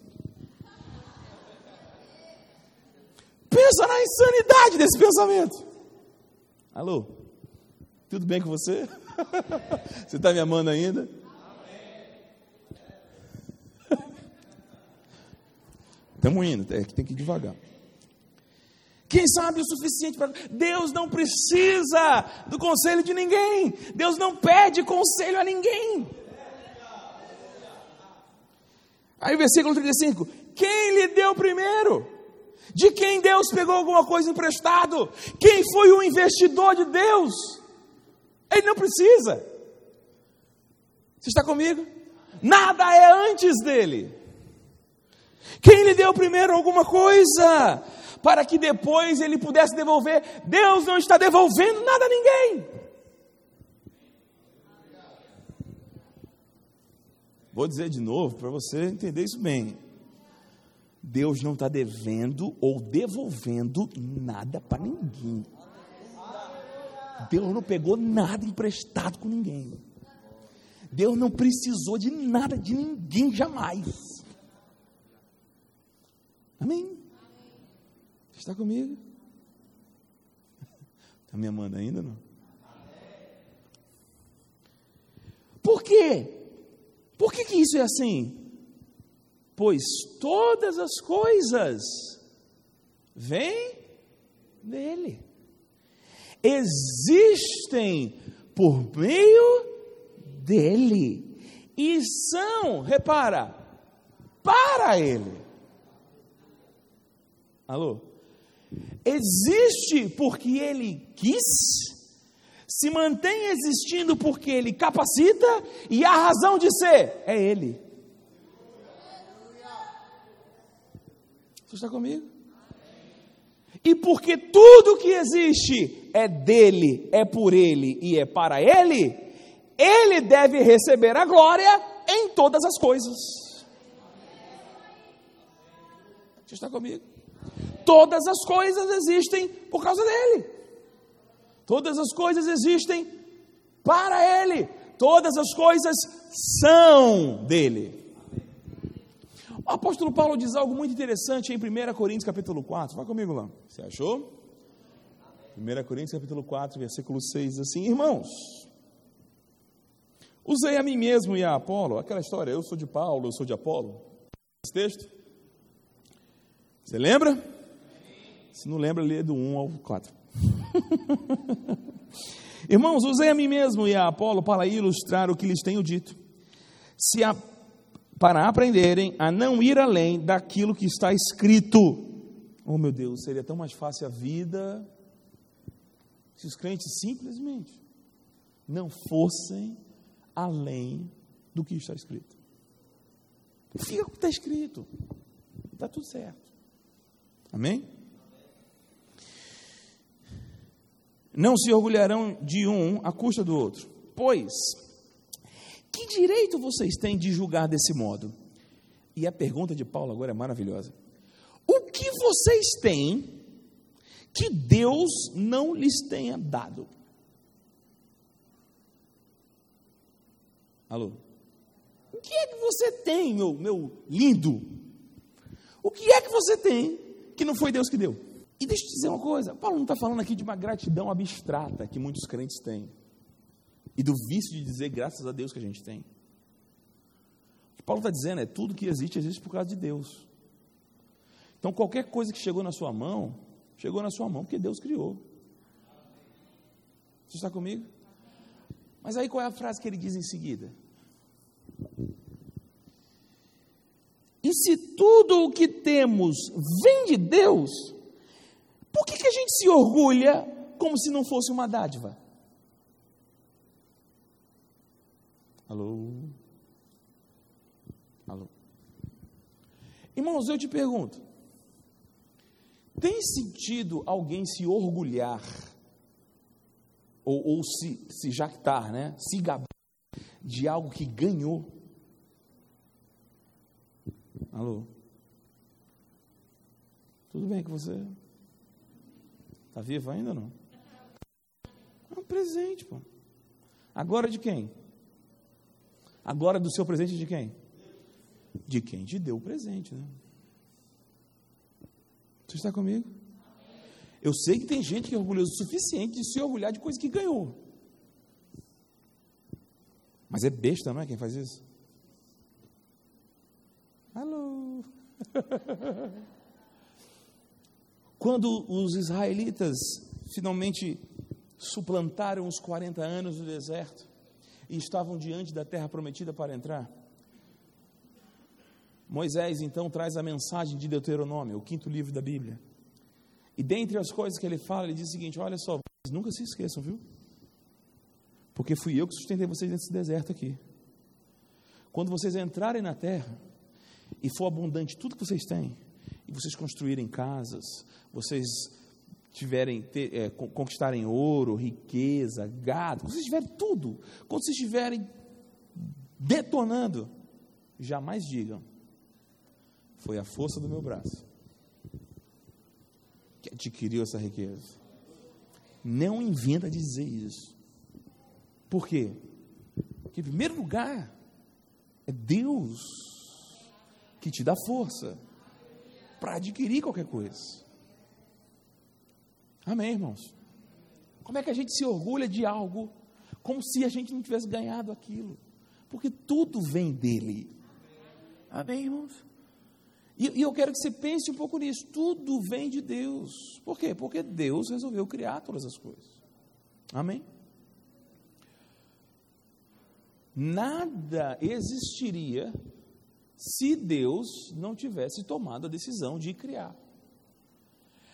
Pensa na insanidade desse pensamento. Alô? Tudo bem com você? Você está me amando ainda? Estamos indo, é tem que ir devagar. Quem sabe o suficiente para. Deus não precisa do conselho de ninguém. Deus não pede conselho a ninguém. Aí o versículo 35. Quem lhe deu primeiro? De quem Deus pegou alguma coisa emprestado? Quem foi o investidor de Deus? Ele não precisa. Você está comigo? Nada é antes dele. Quem lhe deu primeiro alguma coisa? Para que depois ele pudesse devolver. Deus não está devolvendo nada a ninguém. Vou dizer de novo para você entender isso bem. Deus não está devendo ou devolvendo nada para ninguém. Deus não pegou nada emprestado com ninguém. Deus não precisou de nada de ninguém jamais. Amém? Está comigo? Está me amando ainda não? Por quê? Por que, que isso é assim? Pois todas as coisas vêm dele, existem por meio dele e são, repara, para ele. Alô? Existe porque ele quis, se mantém existindo porque ele capacita e a razão de ser é ele. Você está comigo? E porque tudo que existe é dele, é por ele e é para ele, ele deve receber a glória em todas as coisas. Você está comigo? Todas as coisas existem por causa dele. Todas as coisas existem para ele. Todas as coisas são dele. O apóstolo Paulo diz algo muito interessante em 1 Coríntios capítulo 4. Vai comigo lá. Você achou? 1 Coríntios capítulo 4, versículo 6, assim, irmãos, usei a mim mesmo e a Apolo, aquela história, eu sou de Paulo, eu sou de Apolo. Esse texto? Você lembra? Se não lembra, lê do 1 ao 4. Irmãos, usei a mim mesmo e a Apolo para ilustrar o que lhes tenho dito. Se a, para aprenderem a não ir além daquilo que está escrito. Oh meu Deus, seria tão mais fácil a vida se os crentes simplesmente não fossem além do que está escrito. Fica o que está escrito. Está tudo certo. Amém? Não se orgulharão de um à custa do outro. Pois, que direito vocês têm de julgar desse modo? E a pergunta de Paulo agora é maravilhosa. O que vocês têm que Deus não lhes tenha dado? Alô? O que é que você tem, meu, meu lindo? O que é que você tem que não foi Deus que deu? E deixa eu te dizer uma coisa: Paulo não está falando aqui de uma gratidão abstrata que muitos crentes têm, e do vício de dizer graças a Deus que a gente tem. O que Paulo está dizendo é: tudo que existe, existe por causa de Deus. Então, qualquer coisa que chegou na sua mão, chegou na sua mão porque Deus criou. Você está comigo? Mas aí qual é a frase que ele diz em seguida? E se tudo o que temos vem de Deus, por que, que a gente se orgulha como se não fosse uma dádiva? Alô? Alô? Irmãos, eu te pergunto: Tem sentido alguém se orgulhar ou, ou se, se jactar, né? se gabar de algo que ganhou? Alô? Tudo bem com você? Está vivo ainda ou não? É um presente, pô. Agora de quem? Agora do seu presente de quem? De quem te deu o presente, né? Você está comigo? Eu sei que tem gente que é orgulhoso o suficiente de se orgulhar de coisa que ganhou. Mas é besta, não é? Quem faz isso? Alô? Quando os israelitas finalmente suplantaram os 40 anos do deserto e estavam diante da terra prometida para entrar, Moisés então traz a mensagem de Deuteronômio, o quinto livro da Bíblia. E dentre as coisas que ele fala, ele diz o seguinte: Olha só, vocês nunca se esqueçam, viu? Porque fui eu que sustentei vocês nesse deserto aqui. Quando vocês entrarem na terra e for abundante tudo que vocês têm, e vocês construírem casas, vocês tiverem ter, é, conquistarem ouro, riqueza, gado, quando vocês tiverem tudo, quando vocês estiverem detonando, jamais digam, foi a força do meu braço que adquiriu essa riqueza. Não inventa dizer isso. Por quê? Porque, em primeiro lugar, é Deus que te dá força para adquirir qualquer coisa. Amém, irmãos? Como é que a gente se orgulha de algo como se a gente não tivesse ganhado aquilo? Porque tudo vem dele. Amém, irmãos? E, e, eu quero que você pense um pouco nisso. Tudo vem de Deus. Por quê? Porque Deus resolveu criar todas as coisas. Amém? Nada existiria se Deus não tivesse tomado a decisão de criar.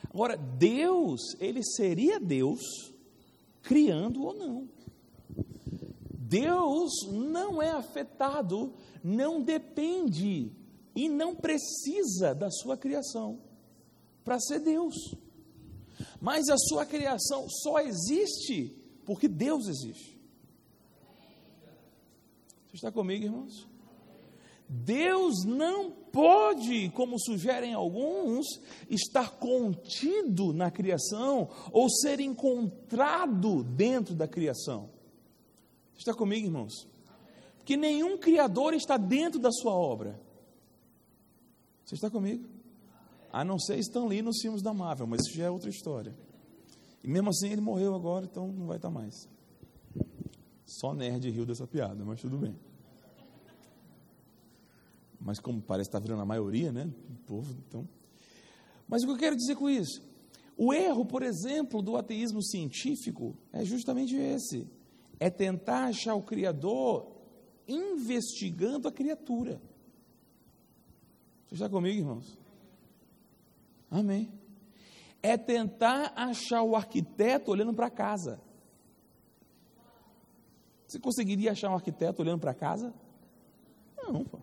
Agora, Deus, ele seria Deus criando ou não. Deus não é afetado, não depende e não precisa da sua criação para ser Deus. Mas a sua criação só existe porque Deus existe. Você está comigo, irmãos? Deus não pode, como sugerem alguns, estar contido na criação ou ser encontrado dentro da criação. Está comigo, irmãos? Porque nenhum criador está dentro da sua obra. Você está comigo? A não ser Stan Lee nos filmes da Marvel, mas isso já é outra história. E mesmo assim ele morreu agora, então não vai estar mais. Só nerd riu dessa piada, mas tudo bem mas como parece estar virando a maioria, né? O povo, então. Mas o que eu quero dizer com isso? O erro, por exemplo, do ateísmo científico é justamente esse: é tentar achar o Criador investigando a criatura. Você está comigo, irmãos? Amém. É tentar achar o arquiteto olhando para casa. Você conseguiria achar um arquiteto olhando para casa? Não, pô.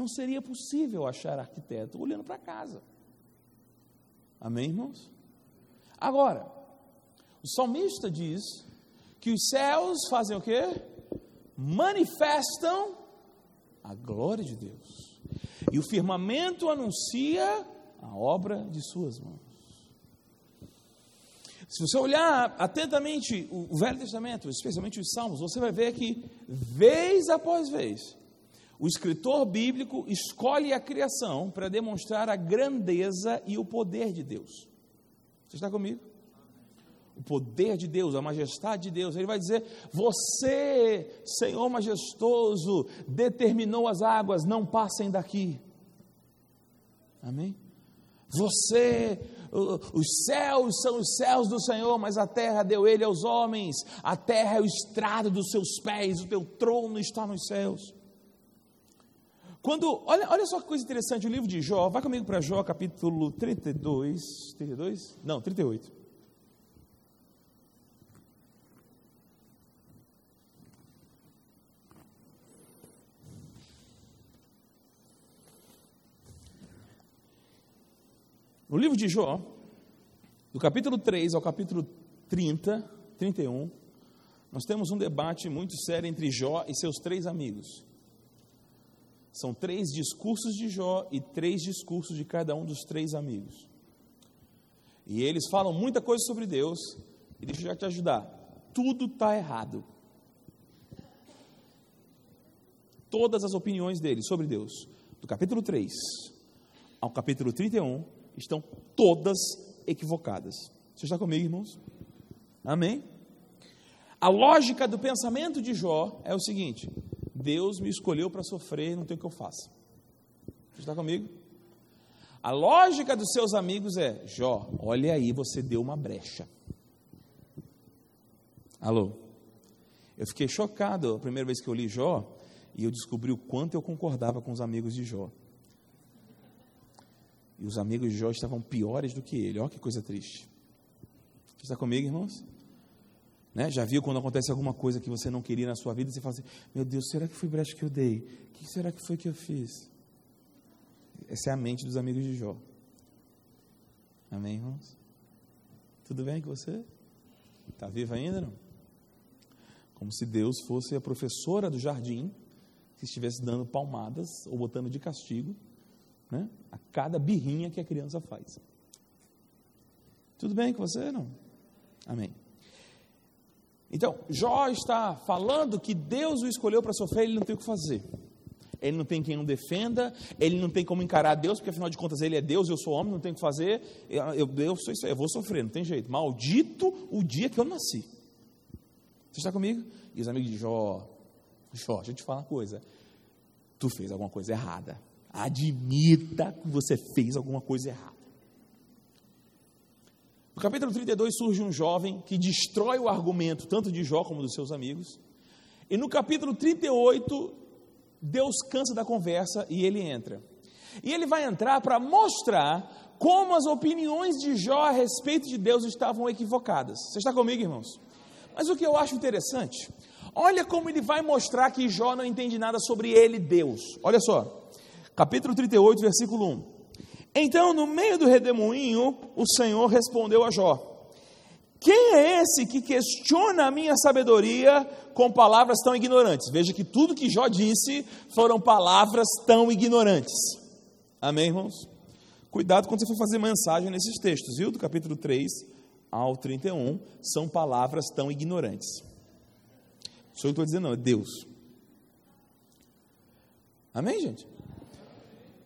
Não seria possível achar arquiteto olhando para casa. Amém, irmãos? Agora, o salmista diz que os céus fazem o quê? Manifestam a glória de Deus. E o firmamento anuncia a obra de suas mãos. Se você olhar atentamente o Velho Testamento, especialmente os Salmos, você vai ver que, vez após vez, o escritor bíblico escolhe a criação para demonstrar a grandeza e o poder de Deus. Você está comigo? O poder de Deus, a majestade de Deus. Ele vai dizer: Você, Senhor majestoso, determinou as águas, não passem daqui. Amém? Você, os céus são os céus do Senhor, mas a terra deu ele aos homens. A terra é o estrado dos seus pés, o teu trono está nos céus. Quando, olha, olha só que coisa interessante, o livro de Jó, vai comigo para Jó, capítulo 32, 32? Não, 38. No livro de Jó, do capítulo 3 ao capítulo 30, 31, nós temos um debate muito sério entre Jó e seus três amigos. São três discursos de Jó e três discursos de cada um dos três amigos. E eles falam muita coisa sobre Deus, e deixa eu já te ajudar. Tudo está errado. Todas as opiniões deles sobre Deus, do capítulo 3 ao capítulo 31, estão todas equivocadas. Você está comigo, irmãos? Amém? A lógica do pensamento de Jó é o seguinte: Deus me escolheu para sofrer, não tem o que eu faça. Você está comigo? A lógica dos seus amigos é: Jó, olha aí, você deu uma brecha. Alô? Eu fiquei chocado a primeira vez que eu li Jó e eu descobri o quanto eu concordava com os amigos de Jó. E os amigos de Jó estavam piores do que ele. Olha que coisa triste. Você está comigo, irmãos? Né? Já viu quando acontece alguma coisa que você não queria na sua vida, você fala assim: Meu Deus, será que foi brecha que eu dei? O que será que foi que eu fiz? Essa é a mente dos amigos de Jó. Amém, irmãos? Tudo bem com você? Está vivo ainda não? Como se Deus fosse a professora do jardim que estivesse dando palmadas ou botando de castigo né, a cada birrinha que a criança faz. Tudo bem com você? Não? Amém. Então, Jó está falando que Deus o escolheu para sofrer, ele não tem o que fazer. Ele não tem quem o defenda, ele não tem como encarar Deus, porque afinal de contas ele é Deus, eu sou homem, não tenho o que fazer. Eu, eu, eu sou isso aí, eu vou sofrer, não tem jeito. Maldito o dia que eu nasci. Você está comigo? E os amigos de Jó, Jó, deixa eu te falar uma coisa. Tu fez alguma coisa errada. Admita que você fez alguma coisa errada. No capítulo 32 surge um jovem que destrói o argumento tanto de Jó como dos seus amigos. E no capítulo 38, Deus cansa da conversa e ele entra. E ele vai entrar para mostrar como as opiniões de Jó a respeito de Deus estavam equivocadas. Você está comigo, irmãos? Mas o que eu acho interessante, olha como ele vai mostrar que Jó não entende nada sobre ele, Deus. Olha só, capítulo 38, versículo 1. Então, no meio do redemoinho, o Senhor respondeu a Jó: Quem é esse que questiona a minha sabedoria com palavras tão ignorantes? Veja que tudo que Jó disse foram palavras tão ignorantes. Amém, irmãos? Cuidado quando você for fazer mensagem nesses textos, viu? Do capítulo 3 ao 31, são palavras tão ignorantes. Sou eu estou dizendo, não, é Deus. Amém, gente?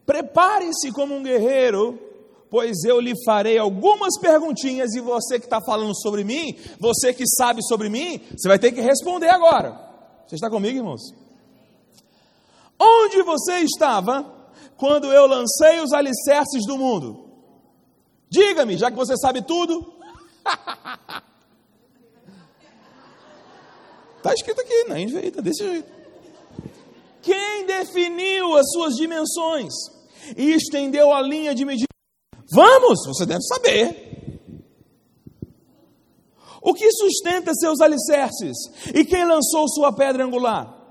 Prepare-se como um guerreiro, pois eu lhe farei algumas perguntinhas e você que está falando sobre mim, você que sabe sobre mim, você vai ter que responder agora. Você está comigo, irmãos? Onde você estava quando eu lancei os alicerces do mundo? Diga-me, já que você sabe tudo. Está escrito aqui, não é está desse jeito. Quem definiu as suas dimensões? E estendeu a linha de medida. Vamos, você deve saber. O que sustenta seus alicerces? E quem lançou sua pedra angular?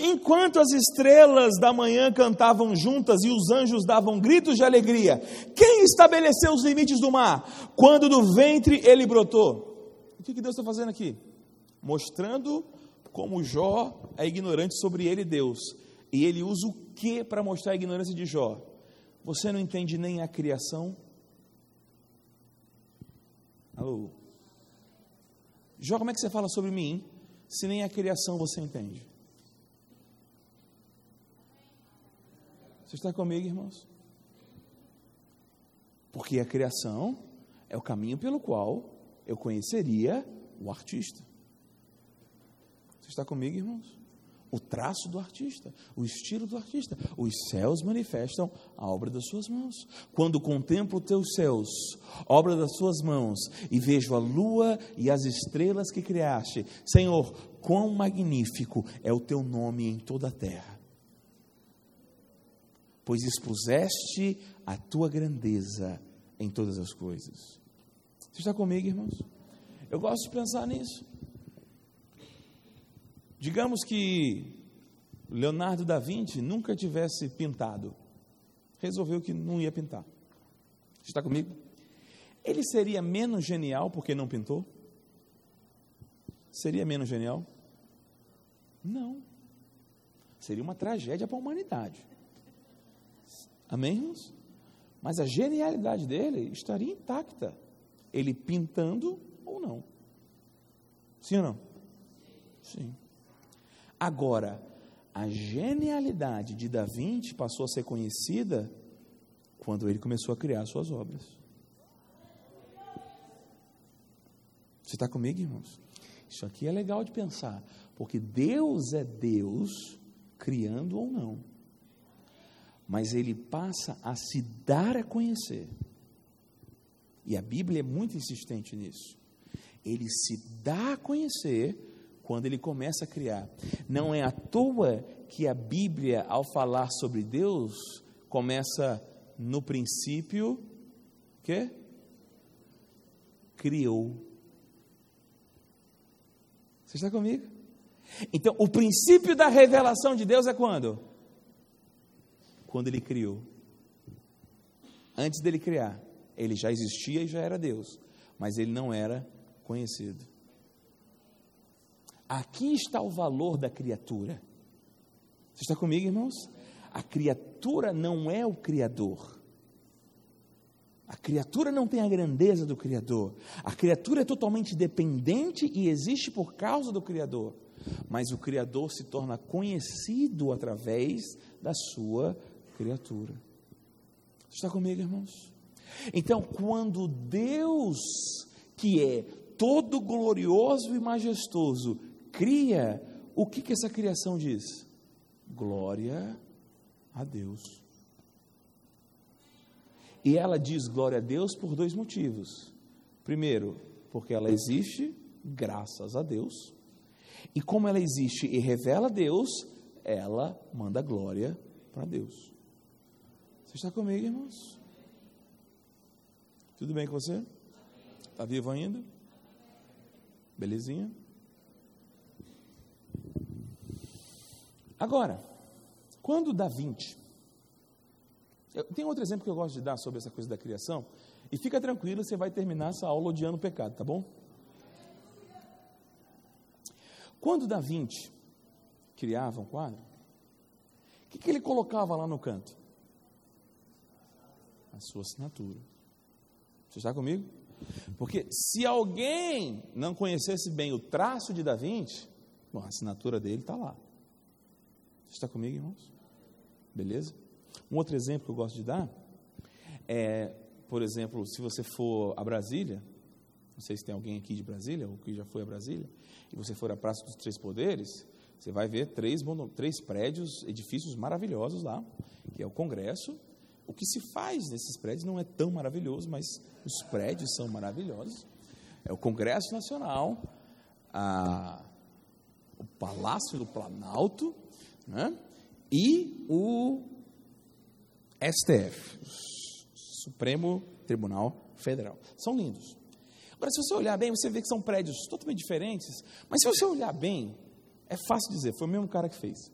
Enquanto as estrelas da manhã cantavam juntas e os anjos davam gritos de alegria, quem estabeleceu os limites do mar? Quando do ventre ele brotou. O que Deus está fazendo aqui? Mostrando como Jó é ignorante sobre ele, Deus, e ele usa o que para mostrar a ignorância de Jó? Você não entende nem a criação? Alô? Jó, como é que você fala sobre mim se nem a criação você entende? Você está comigo, irmãos? Porque a criação é o caminho pelo qual eu conheceria o artista. Você está comigo, irmãos? O traço do artista, o estilo do artista. Os céus manifestam a obra das suas mãos. Quando contemplo teus céus, obra das suas mãos, e vejo a lua e as estrelas que criaste, Senhor, quão magnífico é o teu nome em toda a terra. Pois expuseste a tua grandeza em todas as coisas. Você está comigo, irmãos? Eu gosto de pensar nisso. Digamos que Leonardo da Vinci nunca tivesse pintado. Resolveu que não ia pintar. Está comigo? Ele seria menos genial porque não pintou? Seria menos genial? Não. Seria uma tragédia para a humanidade. Amém, irmãos? Mas a genialidade dele estaria intacta. Ele pintando ou não. Sim ou não? Sim. Agora, a genialidade de Da Vinci passou a ser conhecida quando ele começou a criar suas obras. Você está comigo, irmãos? Isso aqui é legal de pensar, porque Deus é Deus, criando ou não. Mas ele passa a se dar a conhecer. E a Bíblia é muito insistente nisso. Ele se dá a conhecer quando ele começa a criar. Não é à toa que a Bíblia, ao falar sobre Deus, começa no princípio que criou. Você está comigo? Então, o princípio da revelação de Deus é quando? Quando ele criou. Antes dele criar, ele já existia e já era Deus, mas ele não era conhecido. Aqui está o valor da criatura. Você está comigo, irmãos? A criatura não é o Criador. A criatura não tem a grandeza do Criador. A criatura é totalmente dependente e existe por causa do Criador. Mas o Criador se torna conhecido através da sua criatura. Você está comigo, irmãos? Então, quando Deus, que é todo glorioso e majestoso, cria, o que, que essa criação diz? Glória a Deus. E ela diz glória a Deus por dois motivos. Primeiro, porque ela existe graças a Deus. E como ela existe e revela a Deus, ela manda glória para Deus. Você está comigo, irmãos? Tudo bem com você? Está vivo ainda? Belezinha? Agora, quando Da Vinci. Tem outro exemplo que eu gosto de dar sobre essa coisa da criação. E fica tranquilo, você vai terminar essa aula odiando o pecado, tá bom? Quando Vinci criava um quadro, o que, que ele colocava lá no canto? A sua assinatura. Você está comigo? Porque se alguém não conhecesse bem o traço de Da Vinci, bom, a assinatura dele está lá. Está comigo, irmãos? Beleza? Um outro exemplo que eu gosto de dar é, por exemplo, se você for a Brasília, não sei se tem alguém aqui de Brasília ou que já foi a Brasília, e você for à Praça dos Três Poderes, você vai ver três, três prédios, edifícios maravilhosos lá, que é o Congresso. O que se faz nesses prédios não é tão maravilhoso, mas os prédios são maravilhosos. É o Congresso Nacional, a, o Palácio do Planalto, né? e o STF, Supremo Tribunal Federal. São lindos. Agora, se você olhar bem, você vê que são prédios totalmente diferentes, mas se você olhar bem, é fácil dizer, foi o mesmo cara que fez.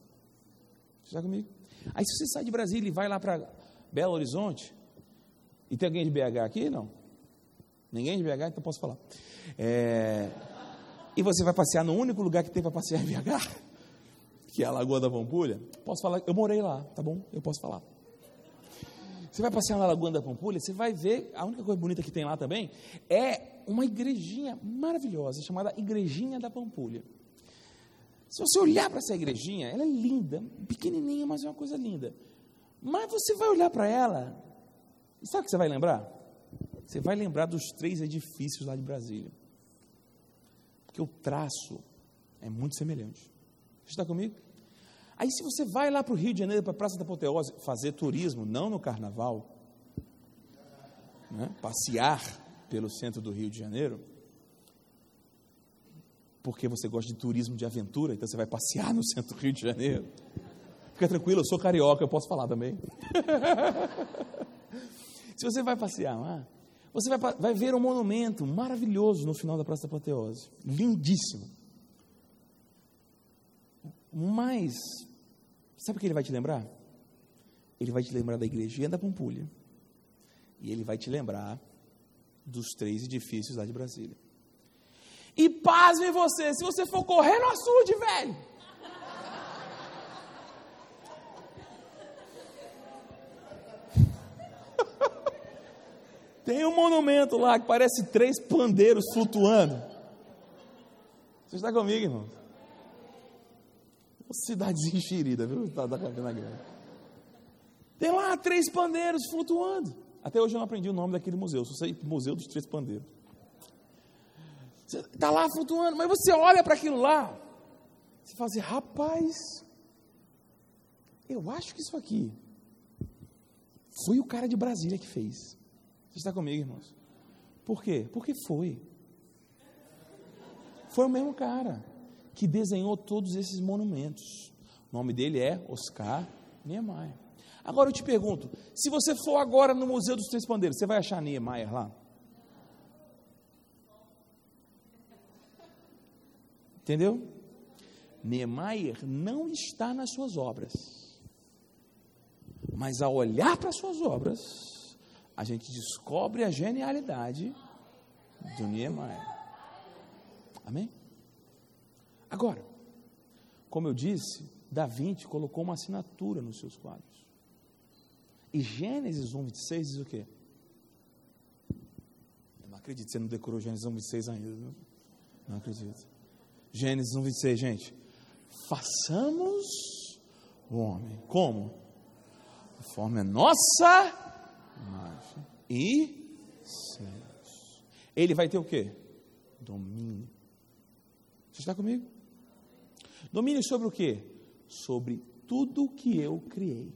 Está comigo? Aí, se você sai de Brasília e vai lá para Belo Horizonte, e tem alguém de BH aqui? Não. Ninguém de BH, então posso falar. É, e você vai passear no único lugar que tem para passear em BH? Que é a Lagoa da Pampulha, posso falar, eu morei lá, tá bom? Eu posso falar. Você vai passear na Lagoa da Pampulha, você vai ver, a única coisa bonita que tem lá também é uma igrejinha maravilhosa, chamada Igrejinha da Pampulha. Se você olhar para essa igrejinha, ela é linda, pequenininha, mas é uma coisa linda. Mas você vai olhar para ela, e sabe o que você vai lembrar? Você vai lembrar dos três edifícios lá de Brasília. Porque o traço é muito semelhante. Você está comigo? Aí, se você vai lá para o Rio de Janeiro, para a Praça da Apoteose, fazer turismo, não no carnaval, né? passear pelo centro do Rio de Janeiro, porque você gosta de turismo de aventura, então você vai passear no centro do Rio de Janeiro. Fica tranquilo, eu sou carioca, eu posso falar também. se você vai passear lá, você vai, vai ver um monumento maravilhoso no final da Praça da Apoteose, lindíssimo. Mas, sabe o que ele vai te lembrar? Ele vai te lembrar da igrejinha da Pampulha. E ele vai te lembrar dos três edifícios lá de Brasília. E pasme você, se você for correr no açude, velho. Tem um monumento lá que parece três pandeiros flutuando. Você está comigo, irmão? Cidadezinha enxerida, viu? Da, da Campina Grande. Tem lá três pandeiros flutuando. Até hoje eu não aprendi o nome daquele museu, só sei Museu dos Três Pandeiros. Está lá flutuando, mas você olha para aquilo lá, você fala assim, rapaz, eu acho que isso aqui foi o cara de Brasília que fez. Você está comigo, irmãos? Por quê? Porque foi. Foi o mesmo cara que desenhou todos esses monumentos. O nome dele é Oscar Niemeyer. Agora eu te pergunto: se você for agora no Museu dos Três Pandeiros, você vai achar Niemeyer lá? Entendeu? Niemeyer não está nas suas obras. Mas ao olhar para as suas obras, a gente descobre a genialidade do Niemeyer. Amém? Agora, como eu disse, Da Vinci colocou uma assinatura nos seus quadros. E Gênesis 1, 26 diz o quê? Eu não acredito, você não decorou Gênesis 1, 26 ainda. Não acredito. Gênesis 1, 26, gente. Façamos o homem. Como? A nossa imagem e seus. Ele vai ter o quê? Domínio. Você está comigo? Domínio sobre o quê? Sobre tudo que eu criei.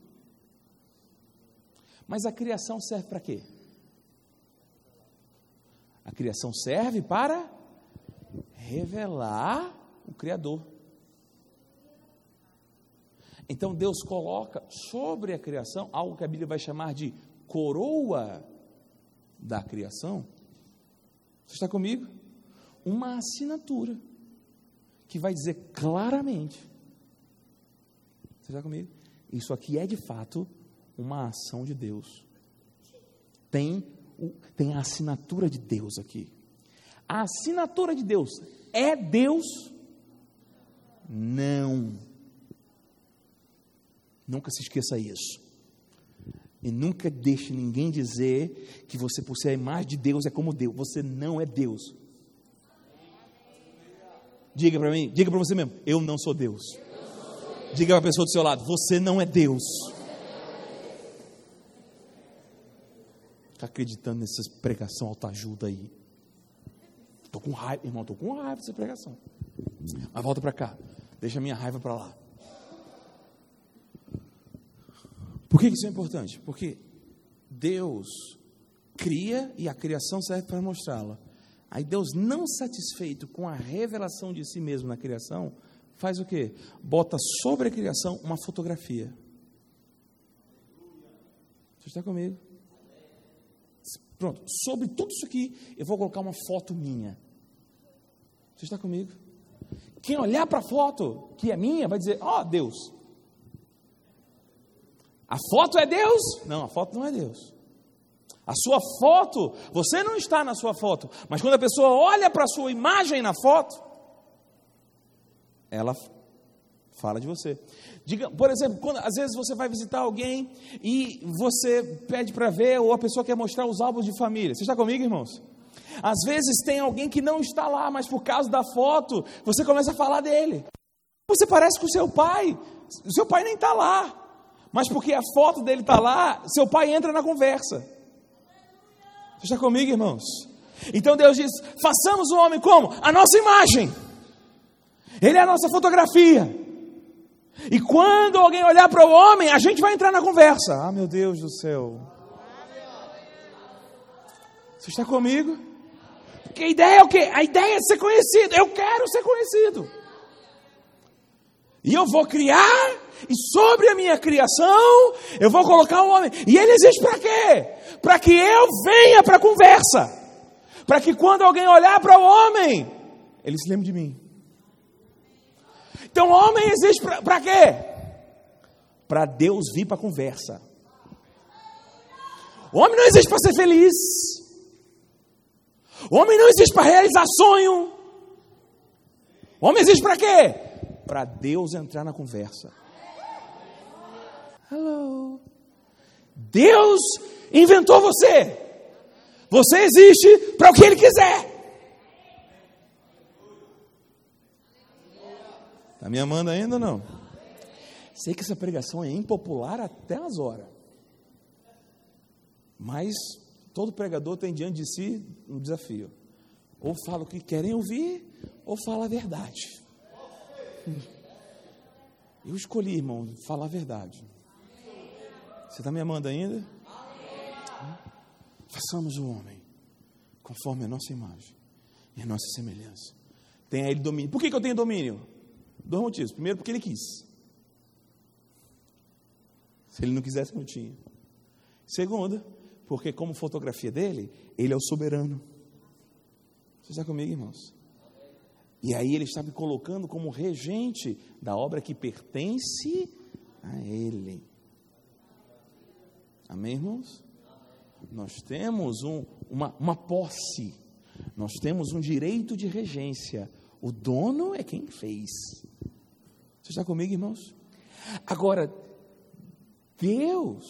Mas a criação serve para quê? A criação serve para revelar o Criador. Então Deus coloca sobre a criação algo que a Bíblia vai chamar de coroa da criação. Você está comigo? Uma assinatura que vai dizer claramente. Você está comigo? Isso aqui é de fato uma ação de Deus. Tem, tem a assinatura de Deus aqui. A assinatura de Deus é Deus? Não. Nunca se esqueça isso. E nunca deixe ninguém dizer que você, por ser a imagem de Deus, é como Deus. Você não é Deus. Diga para mim, diga para você mesmo: eu não sou Deus. Diga para a pessoa do seu lado: você não é Deus. Está acreditando nessa pregação autoajuda aí? Estou com raiva, irmão, estou com raiva dessa pregação. Mas volta para cá. Deixa a minha raiva para lá. Por que isso é importante? Porque Deus cria e a criação serve para mostrá-la. Aí Deus, não satisfeito com a revelação de si mesmo na criação, faz o quê? Bota sobre a criação uma fotografia. Você está comigo? Pronto, sobre tudo isso aqui, eu vou colocar uma foto minha. Você está comigo? Quem olhar para a foto que é minha vai dizer: Ó, oh, Deus. A foto é Deus? Não, a foto não é Deus. A sua foto, você não está na sua foto, mas quando a pessoa olha para a sua imagem na foto, ela fala de você. Diga, por exemplo, quando, às vezes você vai visitar alguém e você pede para ver, ou a pessoa quer mostrar os álbuns de família. Você está comigo, irmãos? Às vezes tem alguém que não está lá, mas por causa da foto, você começa a falar dele. Você parece com o seu pai, o seu pai nem está lá, mas porque a foto dele está lá, seu pai entra na conversa. Está comigo, irmãos? Então Deus diz: façamos o homem como? A nossa imagem. Ele é a nossa fotografia. E quando alguém olhar para o homem, a gente vai entrar na conversa. Ah, meu Deus do céu. Você está comigo? Porque a ideia é o quê? A ideia é ser conhecido. Eu quero ser conhecido. E eu vou criar, e sobre a minha criação, eu vou colocar o homem. E ele existe para quê? Para que eu venha para a conversa. Para que quando alguém olhar para o homem, ele se lembre de mim. Então, o homem existe para quê? Para Deus vir para a conversa. O homem não existe para ser feliz. O homem não existe para realizar sonho. O homem existe para quê? Para Deus entrar na conversa. Hello. Deus inventou você. Você existe para o que Ele quiser. Está me amando ainda ou não? Sei que essa pregação é impopular até as horas. Mas todo pregador tem diante de si um desafio. Ou fala o que querem ouvir, ou fala a verdade. Eu escolhi, irmão, falar a verdade. Você está me amando ainda? Façamos o homem conforme a nossa imagem e a nossa semelhança. Tenha ele domínio. Por que, que eu tenho domínio? Dois motivos. Primeiro, porque ele quis. Se ele não quisesse, não tinha. Segundo, porque como fotografia dele, ele é o soberano. Você está comigo, irmãos? E aí ele está me colocando como regente da obra que pertence a ele. Amém, irmãos? Nós temos um, uma, uma posse, nós temos um direito de regência. O dono é quem fez. Você está comigo, irmãos? Agora, Deus,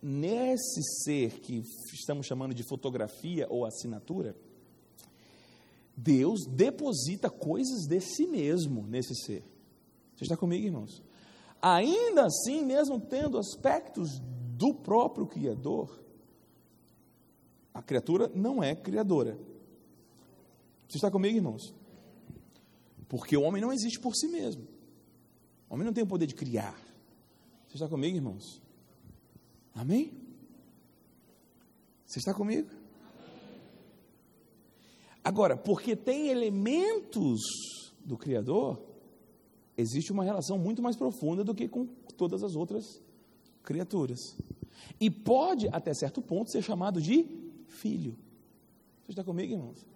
nesse ser que estamos chamando de fotografia ou assinatura, Deus deposita coisas de si mesmo nesse ser. Você está comigo, irmãos? Ainda assim, mesmo tendo aspectos do próprio Criador, a criatura não é criadora. Você está comigo, irmãos? Porque o homem não existe por si mesmo. O homem não tem o poder de criar. Você está comigo, irmãos? Amém? Você está comigo? Agora, porque tem elementos do Criador, existe uma relação muito mais profunda do que com todas as outras criaturas. E pode, até certo ponto, ser chamado de filho. Você está comigo, irmãos?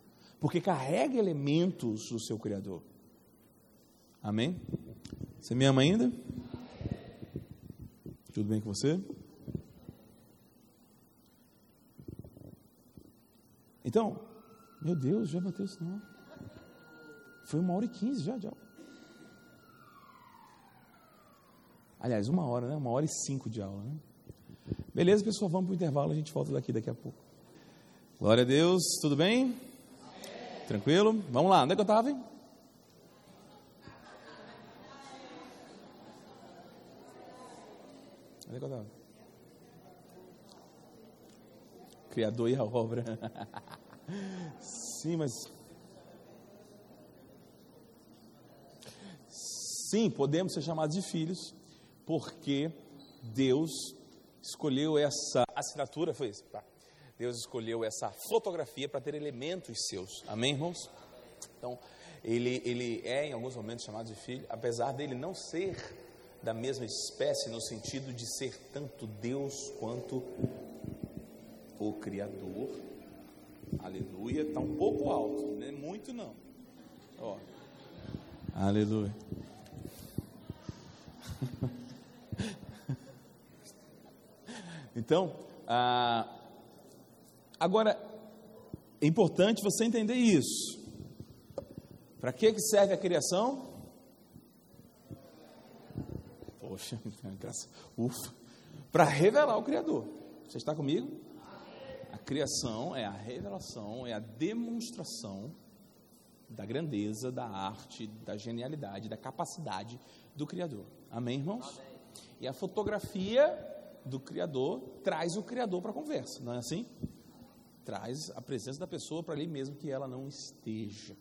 Porque carrega elementos do seu Criador. Amém? Você me ama ainda? Tudo bem com você? Então, meu Deus, já bateu isso não. Foi uma hora e quinze já, já. Aliás, uma hora, né? Uma hora e cinco de aula, né? Beleza, pessoal, vamos para o intervalo, a gente volta daqui daqui a pouco. Glória a Deus, tudo bem? Tranquilo? Vamos lá, onde é que eu estava? Onde é que eu estava? Criador e a obra. Sim, mas. Sim, podemos ser chamados de filhos, porque Deus escolheu essa assinatura, foi isso? Tá. Deus escolheu essa fotografia para ter elementos seus. Amém, irmãos? Então, ele, ele é em alguns momentos chamado de filho, apesar dele não ser da mesma espécie, no sentido de ser tanto Deus quanto o Criador. Aleluia. Está um pouco alto, não é muito não. Ó. Aleluia. então, ah, Agora, é importante você entender isso. Para que, que serve a criação? Poxa, graça. Ufa. Para revelar o Criador. Você está comigo? Criação é a revelação, é a demonstração da grandeza, da arte, da genialidade, da capacidade do Criador. Amém, irmãos? Amém. E a fotografia do Criador traz o Criador para a conversa, não é assim? traz a presença da pessoa para ali mesmo que ela não esteja.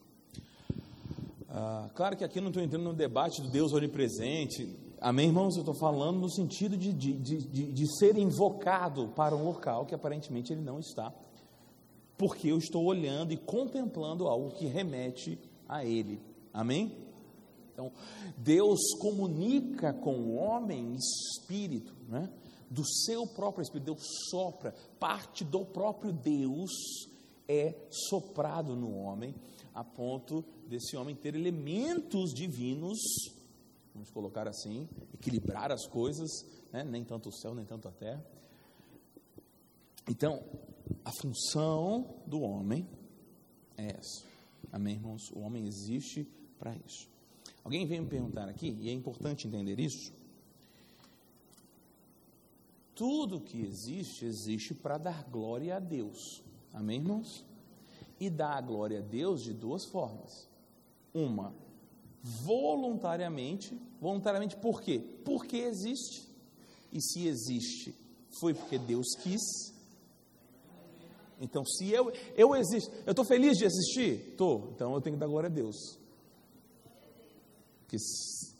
Ah, claro que aqui não estou entrando no debate do Deus onipresente. Amém, irmãos? Eu estou falando no sentido de, de, de, de ser invocado para um local que aparentemente ele não está, porque eu estou olhando e contemplando algo que remete a ele. Amém? Então, Deus comunica com o homem espírito, né? do seu próprio Espírito, Deus sopra, parte do próprio Deus é soprado no homem, a ponto desse homem ter elementos divinos, vamos colocar assim, equilibrar as coisas, né? nem tanto o céu, nem tanto a terra, Então, a função do homem é essa. Amém, irmãos? O homem existe para isso. Alguém vem me perguntar aqui, e é importante entender isso. Tudo que existe, existe para dar glória a Deus. Amém, irmãos? E dar glória a Deus de duas formas. Uma, voluntariamente. Voluntariamente por quê? Porque existe. E se existe, foi porque Deus quis. Então, se eu, eu existo, eu estou feliz de existir? Estou. Então eu tenho que dar glória a Deus. Porque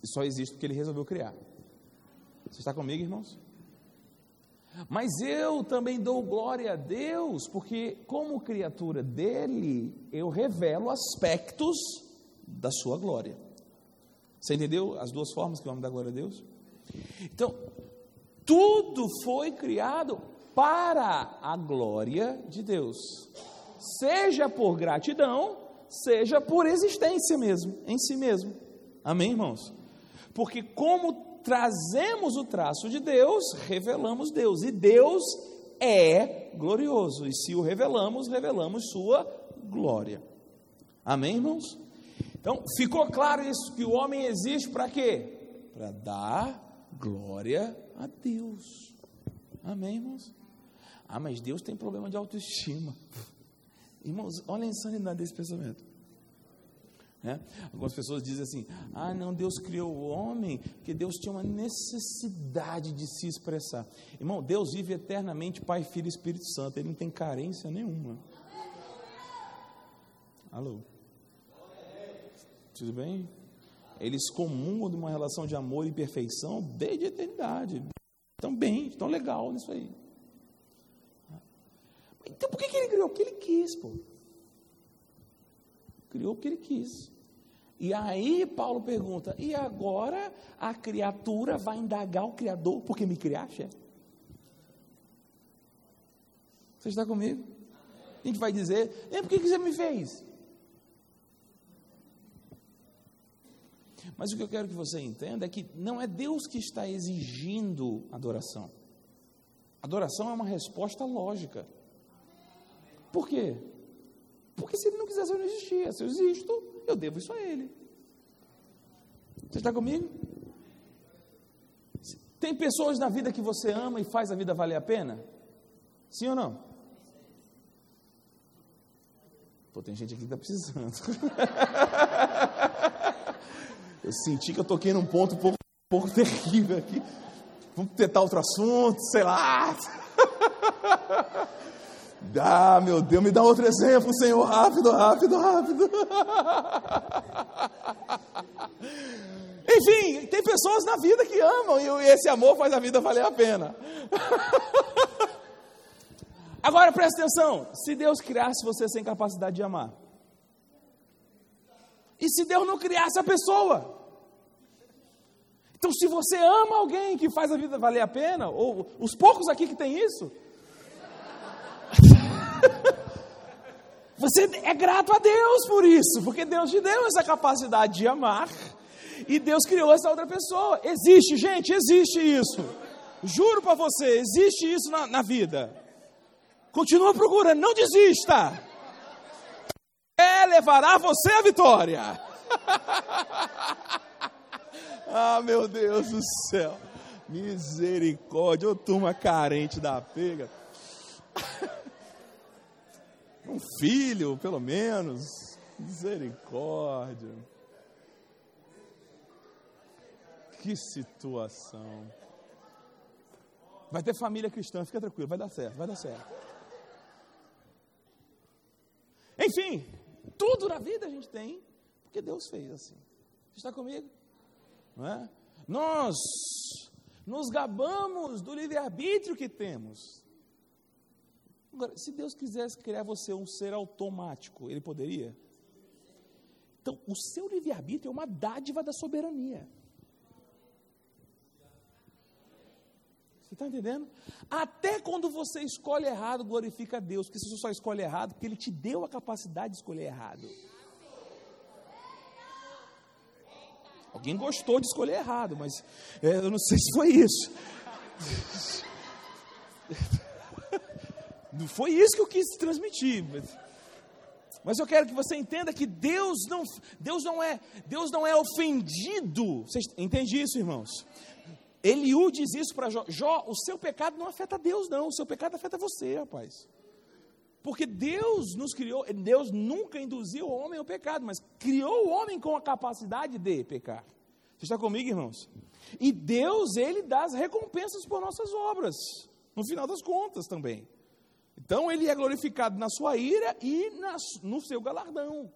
só existe porque Ele resolveu criar. Você está comigo, irmãos? Mas eu também dou glória a Deus, porque, como criatura dele, eu revelo aspectos da sua glória. Você entendeu as duas formas que homem dá glória a Deus? Então, tudo foi criado para a glória de Deus, seja por gratidão, seja por existência mesmo, em si mesmo. Amém, irmãos? Porque como trazemos o traço de Deus, revelamos Deus, e Deus é glorioso, e se o revelamos, revelamos sua glória. Amém, irmãos? Então, ficou claro isso que o homem existe para quê? Para dar glória a Deus. Amém, irmãos? Ah, mas Deus tem problema de autoestima. Irmãos, olha a insanidade desse pensamento. É? Algumas pessoas dizem assim: ah, não, Deus criou o homem porque Deus tinha uma necessidade de se expressar. Irmão, Deus vive eternamente, Pai, Filho e Espírito Santo, ele não tem carência nenhuma. Alô? Tudo bem? Eles comungam de uma relação de amor e perfeição desde a eternidade. Estão bem, estão legal nisso aí. Então por que, que ele criou? Porque ele quis, pô. Criou porque ele quis. E aí Paulo pergunta: e agora a criatura vai indagar o Criador porque me criaste? Você está comigo? A gente vai dizer: e por que, que você me fez? Mas o que eu quero que você entenda é que não é Deus que está exigindo adoração. Adoração é uma resposta lógica. Por quê? Porque se ele não quisesse, eu não existia. Se eu existo, eu devo isso a ele. Você está comigo? Tem pessoas na vida que você ama e faz a vida valer a pena? Sim ou não? Pô, tem gente aqui que está precisando. eu senti que eu toquei num ponto um pouco, um pouco terrível aqui. Vamos tentar outro assunto, sei lá. Ah, meu Deus, me dá outro exemplo, Senhor, rápido, rápido, rápido. Enfim, tem pessoas na vida que amam e esse amor faz a vida valer a pena. Agora presta atenção: se Deus criasse você sem capacidade de amar, e se Deus não criasse a pessoa? Então, se você ama alguém que faz a vida valer a pena, ou os poucos aqui que tem isso, Você é grato a Deus por isso, porque Deus te deu essa capacidade de amar e Deus criou essa outra pessoa. Existe, gente, existe isso. Juro para você, existe isso na, na vida. Continua procurando, não desista. É levará você à vitória. ah, meu Deus do céu. Misericórdia, ô turma carente da pega. Um filho, pelo menos. Misericórdia. Que situação. Vai ter família cristã, fica tranquilo, vai dar certo, vai dar certo. Enfim, tudo na vida a gente tem, porque Deus fez assim. Está comigo? Não é? Nós nos gabamos do livre-arbítrio que temos. Agora, se Deus quisesse criar você um ser automático, Ele poderia? Então, o seu livre-arbítrio é uma dádiva da soberania. Você está entendendo? Até quando você escolhe errado, glorifica a Deus, porque você só escolhe errado porque Ele te deu a capacidade de escolher errado. Alguém gostou de escolher errado, mas é, eu não sei se foi isso. Não foi isso que eu quis transmitir. Mas, mas eu quero que você entenda que Deus não, Deus não é, Deus não é ofendido. Você entende isso, irmãos? Eliú diz isso para Jó. Jó, o seu pecado não afeta Deus, não. O seu pecado afeta você, rapaz. Porque Deus nos criou, Deus nunca induziu o homem ao pecado, mas criou o homem com a capacidade de pecar. Você está comigo, irmãos? E Deus, Ele dá as recompensas por nossas obras, no final das contas também. Então, Ele é glorificado na sua ira e na, no seu galardão.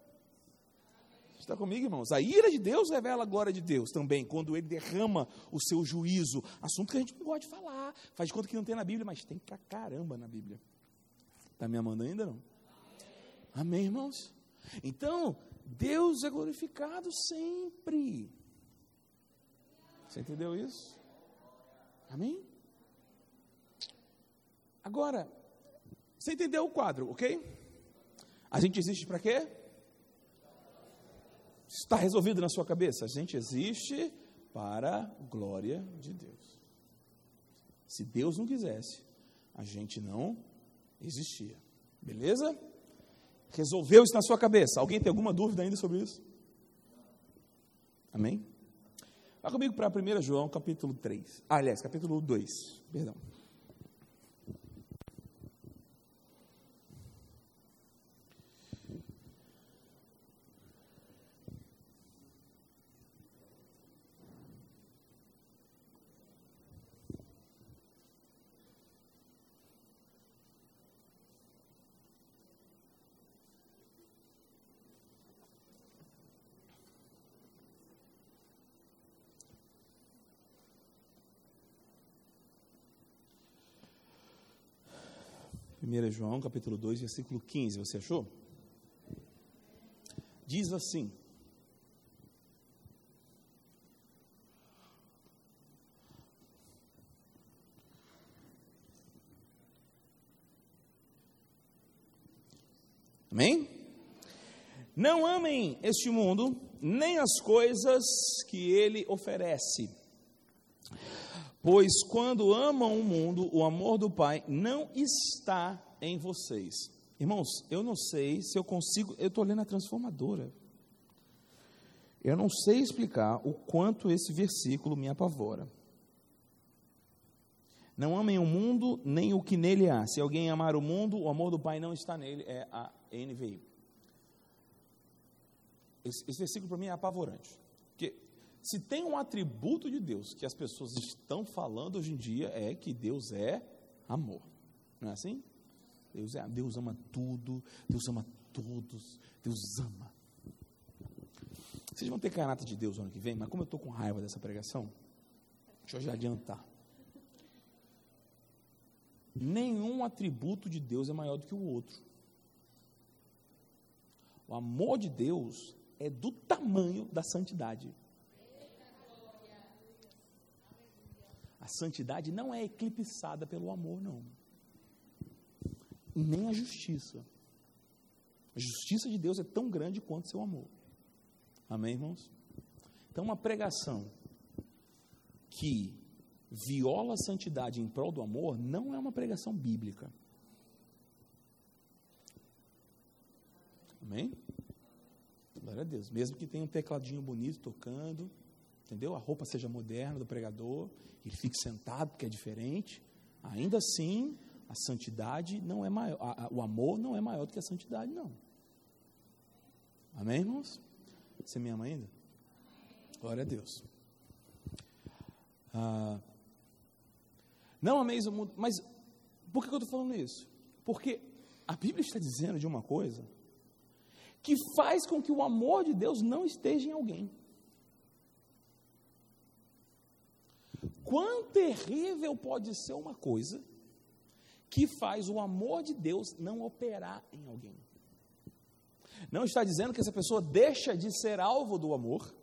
Está comigo, irmãos? A ira de Deus revela a glória de Deus também, quando Ele derrama o seu juízo. Assunto que a gente não gosta de falar. Faz de conta que não tem na Bíblia, mas tem pra caramba na Bíblia. Está me amando ainda não? Amém, irmãos? Então, Deus é glorificado sempre. Você entendeu isso? Amém? Agora, você entendeu o quadro, ok? A gente existe para quê? Está resolvido na sua cabeça? A gente existe para a glória de Deus. Se Deus não quisesse, a gente não existia. Beleza? Resolveu isso na sua cabeça. Alguém tem alguma dúvida ainda sobre isso? Amém? Vá comigo para 1 João, capítulo 3. Ah, aliás, capítulo 2. Perdão. 1 João, capítulo 2, versículo 15, você achou? Diz assim: Amém? Não amem este mundo, nem as coisas que ele oferece. Pois quando amam o mundo, o amor do Pai não está em vocês. Irmãos, eu não sei se eu consigo. Eu estou lendo a transformadora. Eu não sei explicar o quanto esse versículo me apavora. Não amem o mundo, nem o que nele há. Se alguém amar o mundo, o amor do Pai não está nele. É a NVI. Esse, esse versículo para mim é apavorante. Se tem um atributo de Deus que as pessoas estão falando hoje em dia é que Deus é amor. Não é assim? Deus, é, Deus ama tudo, Deus ama todos, Deus ama. Vocês vão ter caráter de Deus no ano que vem, mas como eu estou com raiva dessa pregação, deixa eu já adiantar. Nenhum atributo de Deus é maior do que o outro. O amor de Deus é do tamanho da santidade. A santidade não é eclipsada pelo amor, não. Nem a justiça. A justiça de Deus é tão grande quanto seu amor. Amém, irmãos? Então, uma pregação que viola a santidade em prol do amor não é uma pregação bíblica. Amém? Glória a Deus. Mesmo que tenha um tecladinho bonito tocando, entendeu? A roupa seja moderna do pregador, ele fique sentado porque é diferente. Ainda assim, a santidade não é maior, a, a, o amor não é maior do que a santidade, não. Amém, irmãos? Você me ama ainda? Glória a Deus. Ah, não ameis o mundo, mas por que eu estou falando isso? Porque a Bíblia está dizendo de uma coisa que faz com que o amor de Deus não esteja em alguém. Quão terrível pode ser uma coisa que faz o amor de Deus não operar em alguém? Não está dizendo que essa pessoa deixa de ser alvo do amor,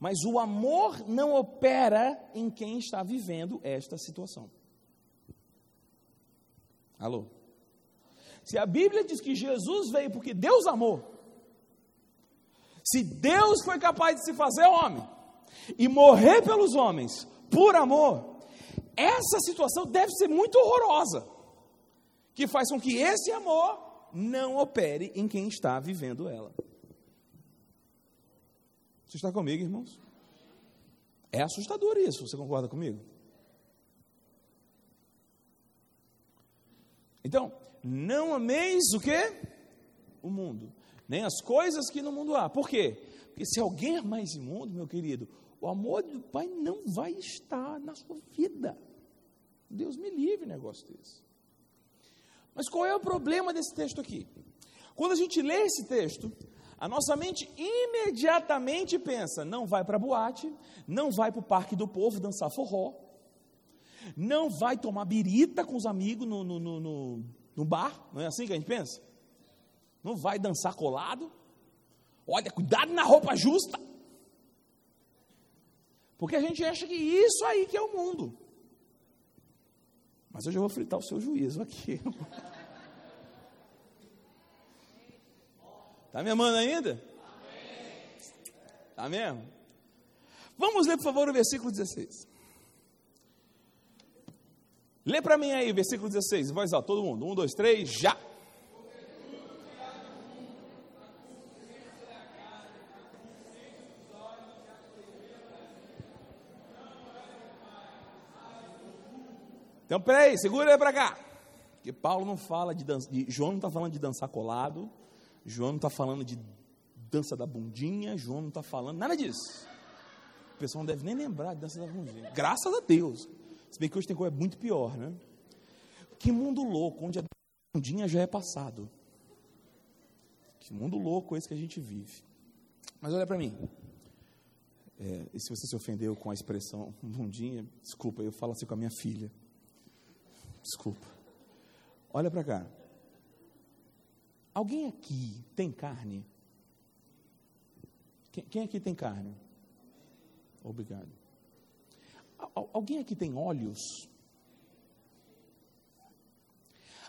mas o amor não opera em quem está vivendo esta situação. Alô? Se a Bíblia diz que Jesus veio porque Deus amou, se Deus foi capaz de se fazer homem e morrer pelos homens por amor, essa situação deve ser muito horrorosa. que faz com que esse amor não opere em quem está vivendo ela. Você está comigo, irmãos? É assustador isso, você concorda comigo? Então, não ameis o que? O mundo, nem as coisas que no mundo há. Por quê? Porque se alguém é mais imundo, meu querido, o amor do Pai não vai estar na sua vida. Deus me livre negócio desse. Mas qual é o problema desse texto aqui? Quando a gente lê esse texto, a nossa mente imediatamente pensa: não vai para boate, não vai para o parque do povo dançar forró, não vai tomar birita com os amigos no, no, no, no, bar, não é assim que a gente pensa? Não vai dançar colado, olha, cuidado na roupa justa, porque a gente acha que isso aí que é o mundo. Mas eu vou fritar o seu juízo aqui. Está me amando ainda? Está mesmo? Vamos ler, por favor, o versículo 16. Lê para mim aí, versículo 16, voz alta, todo mundo. Um, dois, três, já. Então, peraí, segura aí para cá. Porque Paulo não fala de dança, João não está falando de dançar colado, João não está falando de dança da bundinha, João não está falando nada disso. O pessoal não deve nem lembrar de dança da bundinha. Graças a Deus. Se bem que hoje tem coisa muito pior, né? Que mundo louco, onde a bundinha já é passado. Que mundo louco esse que a gente vive. Mas olha para mim. É, e se você se ofendeu com a expressão bundinha, desculpa, eu falo assim com a minha filha. Desculpa. Olha para cá. Alguém aqui tem carne? Quem, quem aqui tem carne? Obrigado. Alguém aqui tem olhos?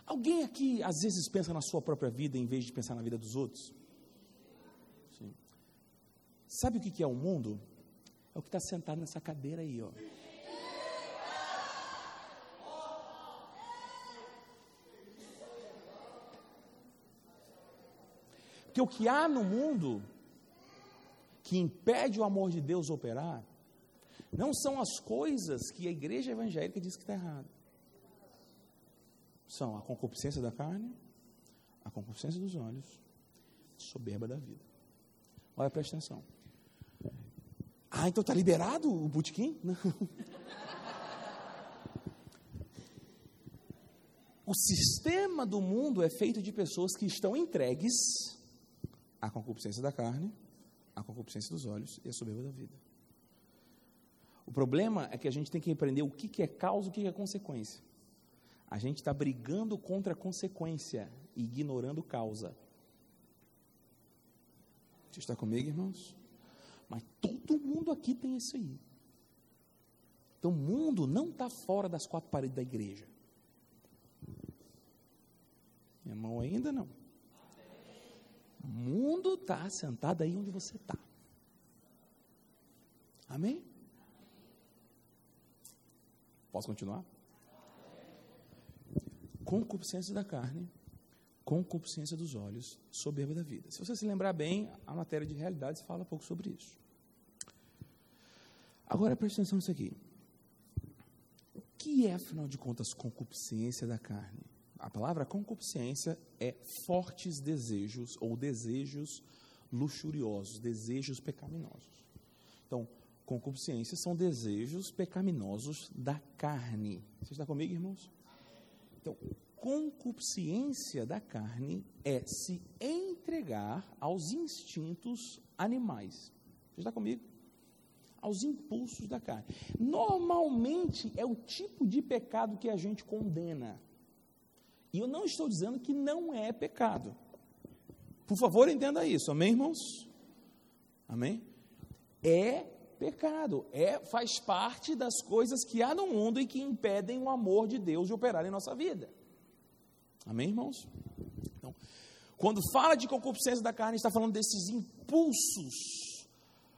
Alguém aqui às vezes pensa na sua própria vida em vez de pensar na vida dos outros? Sim. Sabe o que é o mundo? É o que está sentado nessa cadeira aí, ó. Porque o que há no mundo que impede o amor de Deus operar não são as coisas que a igreja evangélica diz que está errado. São a concupiscência da carne, a concupiscência dos olhos, soberba da vida. Olha, presta atenção. Ah, então está liberado o botequim? Não. O sistema do mundo é feito de pessoas que estão entregues a concupiscência da carne, a concupiscência dos olhos e a soberba da vida. O problema é que a gente tem que aprender o que, é causa e o que, que é consequência. A gente está brigando contra a consequência e ignorando causa. Você está comigo, irmãos? Mas todo mundo aqui tem isso aí. Então o mundo não está fora das quatro paredes da igreja. Minha mão ainda não. O mundo está sentado aí onde você está. Amém? Posso continuar? Concupiscência da carne, concupiscência dos olhos, soberba da vida. Se você se lembrar bem, a matéria de realidades fala um pouco sobre isso. Agora preste atenção nisso aqui. O que é, afinal de contas, concupiscência da carne? A palavra concupiscência é fortes desejos ou desejos luxuriosos, desejos pecaminosos. Então, concupiscência são desejos pecaminosos da carne. Você está comigo, irmãos? Então, concupiscência da carne é se entregar aos instintos animais. Você está comigo? Aos impulsos da carne. Normalmente é o tipo de pecado que a gente condena. E eu não estou dizendo que não é pecado. Por favor, entenda isso. Amém, irmãos? Amém? É pecado. É, faz parte das coisas que há no mundo e que impedem o amor de Deus de operar em nossa vida. Amém, irmãos? Então, quando fala de concupiscência da carne, está falando desses impulsos.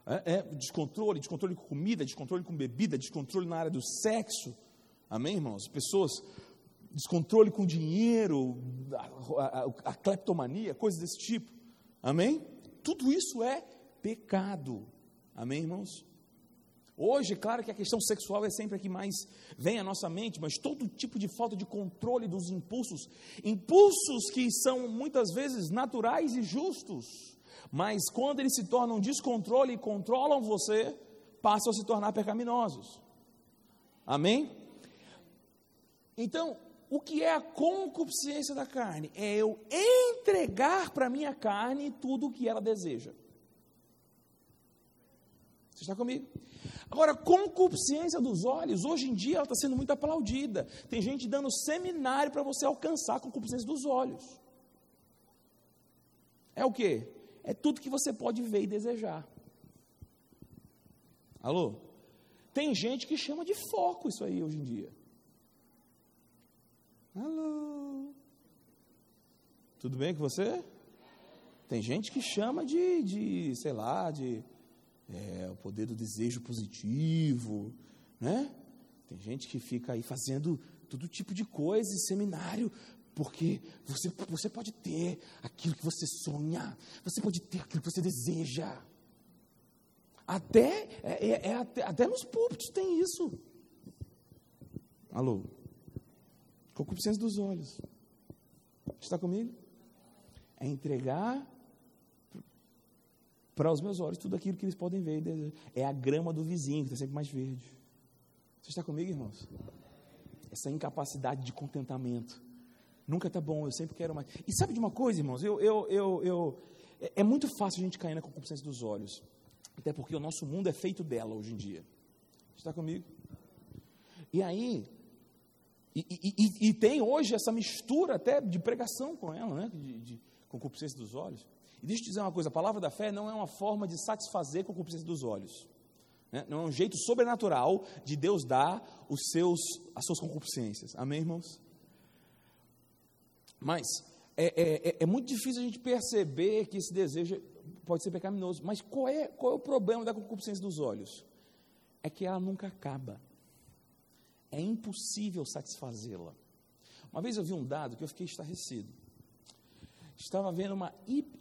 É, é, descontrole, descontrole com comida, descontrole com bebida, descontrole na área do sexo. Amém, irmãos? Pessoas descontrole com dinheiro, a, a, a cleptomania, coisas desse tipo. Amém? Tudo isso é pecado. Amém, irmãos? Hoje, claro que a questão sexual é sempre a que mais vem à nossa mente, mas todo tipo de falta de controle dos impulsos, impulsos que são muitas vezes naturais e justos, mas quando eles se tornam descontrole e controlam você, passam a se tornar pecaminosos. Amém? Então, o que é a concupiscência da carne? É eu entregar para a minha carne tudo o que ela deseja. Você está comigo? Agora, concupiscência dos olhos, hoje em dia ela está sendo muito aplaudida. Tem gente dando seminário para você alcançar a concupiscência dos olhos. É o que? É tudo que você pode ver e desejar. Alô? Tem gente que chama de foco isso aí hoje em dia. Alô? Tudo bem com você? Tem gente que chama de, de sei lá, de é, o poder do desejo positivo, né? Tem gente que fica aí fazendo todo tipo de coisa em seminário, porque você, você pode ter aquilo que você sonha, você pode ter aquilo que você deseja. Até, é, é, é até, até nos púlpitos tem isso. Alô? Concupiscência dos olhos. Está comigo? É entregar para os meus olhos tudo aquilo que eles podem ver. É a grama do vizinho, que está sempre mais verde. Você está comigo, irmãos? Essa incapacidade de contentamento. Nunca está bom, eu sempre quero mais. E sabe de uma coisa, irmãos? Eu, eu, eu, eu, é, é muito fácil a gente cair na concupiscência dos olhos. Até porque o nosso mundo é feito dela hoje em dia. Está comigo? E aí, e, e, e, tem hoje essa mistura até de pregação com ela, né? de, de concupiscência dos olhos. E deixa eu te dizer uma coisa: a palavra da fé não é uma forma de satisfazer a concupiscência dos olhos. Né? Não é um jeito sobrenatural de Deus dar os seus, as suas concupiscências. Amém, irmãos? Mas é, é, é, é muito difícil a gente perceber que esse desejo pode ser pecaminoso. Mas qual é, qual é o problema da concupiscência dos olhos? É que ela nunca acaba. É impossível satisfazê-la. Uma vez eu vi um dado que eu fiquei estarrecido estava havendo uma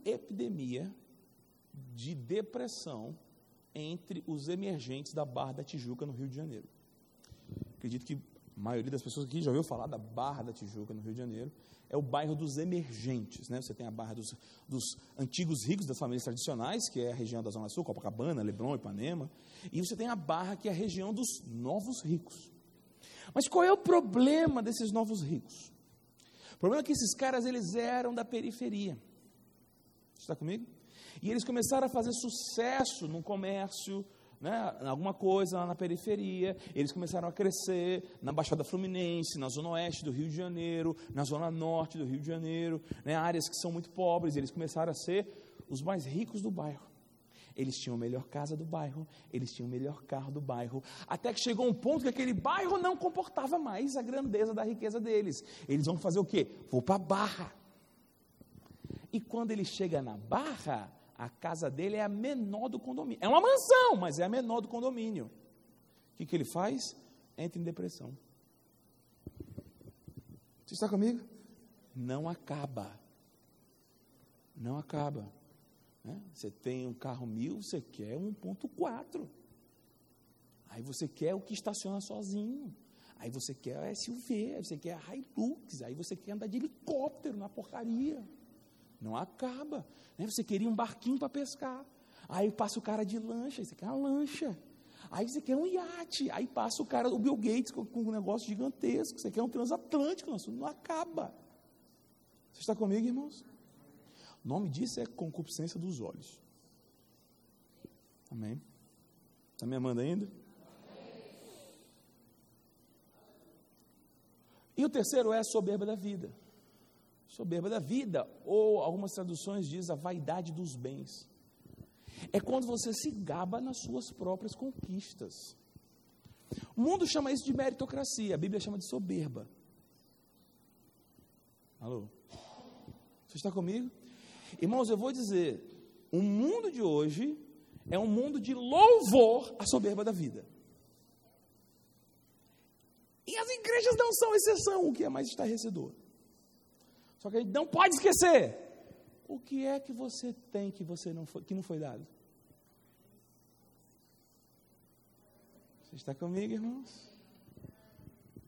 epidemia de depressão entre os emergentes da Barra da Tijuca, no Rio de Janeiro. Acredito que a maioria das pessoas aqui já ouviu falar da Barra da Tijuca, no Rio de Janeiro. É o bairro dos emergentes. Né? Você tem a Barra dos, dos antigos ricos das famílias tradicionais, que é a região da Zona Sul, Copacabana, Leblon, Ipanema. E você tem a Barra, que é a região dos novos ricos. Mas qual é o problema desses novos ricos? O problema é que esses caras, eles eram da periferia. Está comigo? E eles começaram a fazer sucesso no comércio, né, alguma coisa lá na periferia, eles começaram a crescer na Baixada Fluminense, na Zona Oeste do Rio de Janeiro, na Zona Norte do Rio de Janeiro, né, áreas que são muito pobres, eles começaram a ser os mais ricos do bairro. Eles tinham a melhor casa do bairro, eles tinham o melhor carro do bairro, até que chegou um ponto que aquele bairro não comportava mais a grandeza da riqueza deles. Eles vão fazer o quê? Vou para a Barra. E quando ele chega na Barra, a casa dele é a menor do condomínio. É uma mansão, mas é a menor do condomínio. O que, que ele faz? Entra em depressão. Você está comigo? Não acaba. Não acaba. Né? Você tem um carro mil, você quer 1.4. Aí você quer o que estaciona sozinho. Aí você quer a SUV, aí você quer a Hilux, aí você quer andar de helicóptero na porcaria. Não acaba. Né? Você queria um barquinho para pescar. Aí passa o cara de lancha, aí você quer uma lancha. Aí você quer um iate. Aí passa o cara, o Bill Gates, com, com um negócio gigantesco. Você quer um transatlântico. Não, não acaba. Você está comigo, irmãos? O nome disso é concupiscência dos olhos. Amém? Está me amando ainda? E o terceiro é a soberba da vida. Soberba da vida, ou algumas traduções diz a vaidade dos bens. É quando você se gaba nas suas próprias conquistas. O mundo chama isso de meritocracia, a Bíblia chama de soberba. Alô? Você está comigo? Irmãos, eu vou dizer, o mundo de hoje é um mundo de louvor à soberba da vida. E as igrejas não são exceção, o que é mais estarrecedor. Só que a gente não pode esquecer. O que é que você tem que, você não foi, que não foi dado? Você está comigo, irmãos?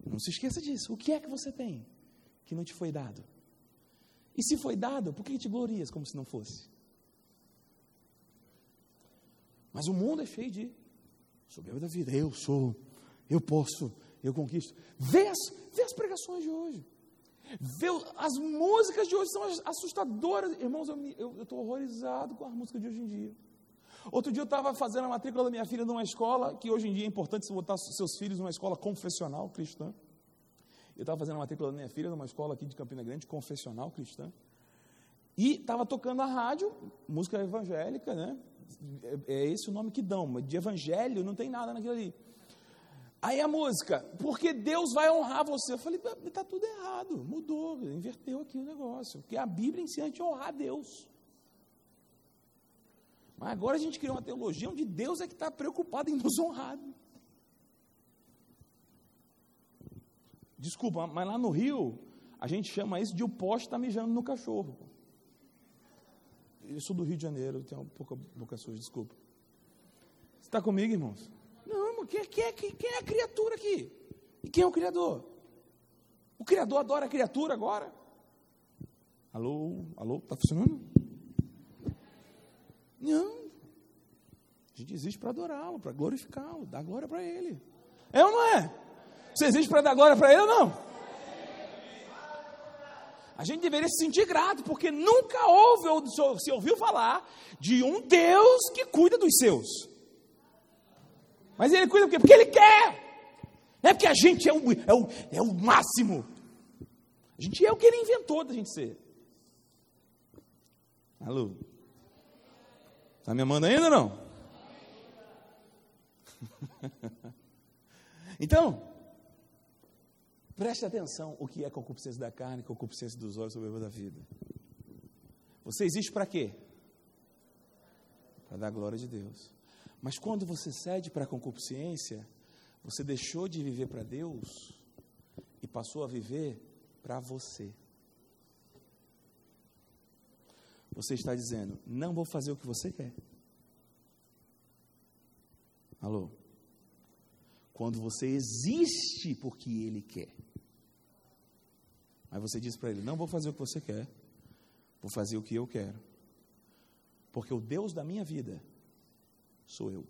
Não se esqueça disso. O que é que você tem que não te foi dado? E se foi dado, por que te glorias como se não fosse? Mas o mundo é cheio de soberba da vida. Eu sou, eu posso, eu conquisto. Vê as, vê as pregações de hoje. Vê, as músicas de hoje são assustadoras. Irmãos, eu estou horrorizado com a música de hoje em dia. Outro dia eu estava fazendo a matrícula da minha filha numa escola, que hoje em dia é importante você botar seus filhos numa escola confessional cristã. Eu estava fazendo a matrícula da minha filha numa escola aqui de Campina Grande, confessional cristã. E estava tocando a rádio, música evangélica, né? É, é esse o nome que dão, de evangelho não tem nada naquilo ali. Aí a música, porque Deus vai honrar você. Eu falei, está tudo errado, mudou, inverteu aqui o negócio. Porque a Bíblia ensina a gente a honrar Deus. Mas agora a gente criou uma teologia onde Deus é que está preocupado em nos honrar. Desculpa, mas lá no Rio, a gente chama isso de o poste está mijando no cachorro. Eu sou do Rio de Janeiro, tenho pouca boca suja, desculpa. Você está comigo, irmãos? Não, quem, quem, quem, quem é a criatura aqui? E quem é o Criador? O Criador adora a criatura agora? Alô, alô, está funcionando? Não. A gente existe para adorá-lo, para glorificá-lo, dar glória para Ele. É ou não é? Você existe para dar glória para Ele ou não? A gente deveria se sentir grato, porque nunca houve, ou se ouviu falar, de um Deus que cuida dos seus. Mas Ele cuida por quê? Porque Ele quer. Não é porque a gente é o, é o, é o máximo. A gente é o que Ele inventou da gente ser. Alô? Está me amando ainda ou não? então, Preste atenção o que é concupiscência da carne, concupiscência dos olhos, soberba da vida. Você existe para quê? Para dar glória de Deus. Mas quando você cede para a concupiscência, você deixou de viver para Deus e passou a viver para você. Você está dizendo: não vou fazer o que você quer. Alô? Quando você existe porque Ele quer. Mas você diz para ele: Não vou fazer o que você quer, vou fazer o que eu quero. Porque o Deus da minha vida sou eu.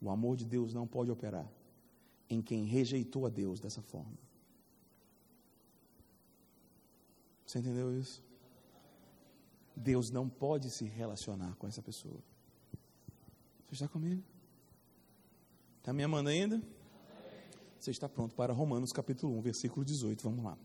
O amor de Deus não pode operar em quem rejeitou a Deus dessa forma. Você entendeu isso? Deus não pode se relacionar com essa pessoa. Você está comigo? Está me amando ainda? Você está pronto para Romanos capítulo 1, versículo 18. Vamos lá.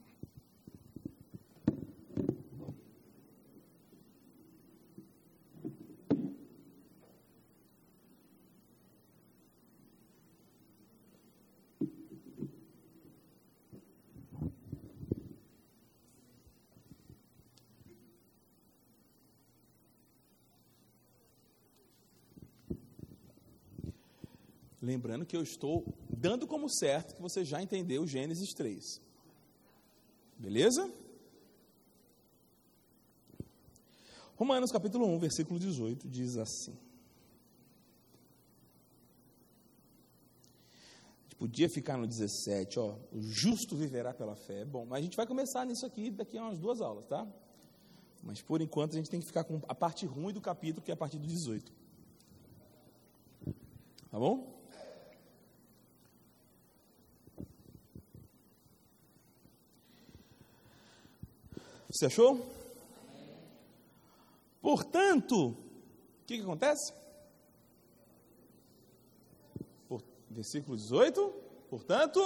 Lembrando que eu estou dando como certo que você já entendeu Gênesis 3. Beleza? Romanos capítulo 1, versículo 18 diz assim. Podia ficar no 17, ó, o justo viverá pela fé. Bom, mas a gente vai começar nisso aqui daqui a umas duas aulas, tá? Mas por enquanto a gente tem que ficar com a parte ruim do capítulo, que é a partir do 18. Tá bom? Você achou? Portanto, o que, que acontece? Por, versículo 18. Portanto,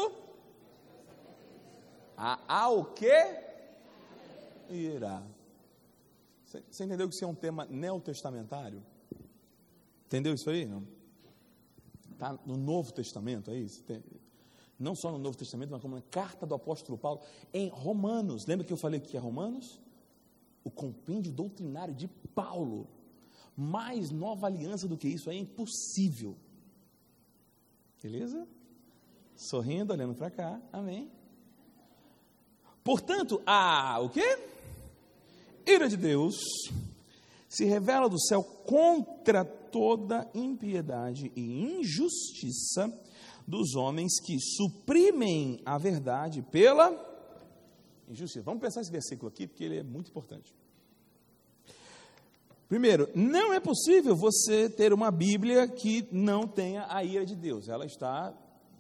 há o que? Irá. Você, você entendeu que isso é um tema neotestamentário? Entendeu isso aí? Está no Novo Testamento, é isso? Tem, não só no Novo Testamento, mas como na carta do apóstolo Paulo, em Romanos. Lembra que eu falei que é Romanos? O compêndio doutrinário de Paulo. Mais nova aliança do que isso é impossível. Beleza? Sorrindo, olhando para cá. Amém. Portanto, a o quê? Ira de Deus se revela do céu contra toda impiedade e injustiça dos homens que suprimem a verdade pela injustiça. Vamos pensar esse versículo aqui, porque ele é muito importante. Primeiro, não é possível você ter uma Bíblia que não tenha a ira de Deus. Ela está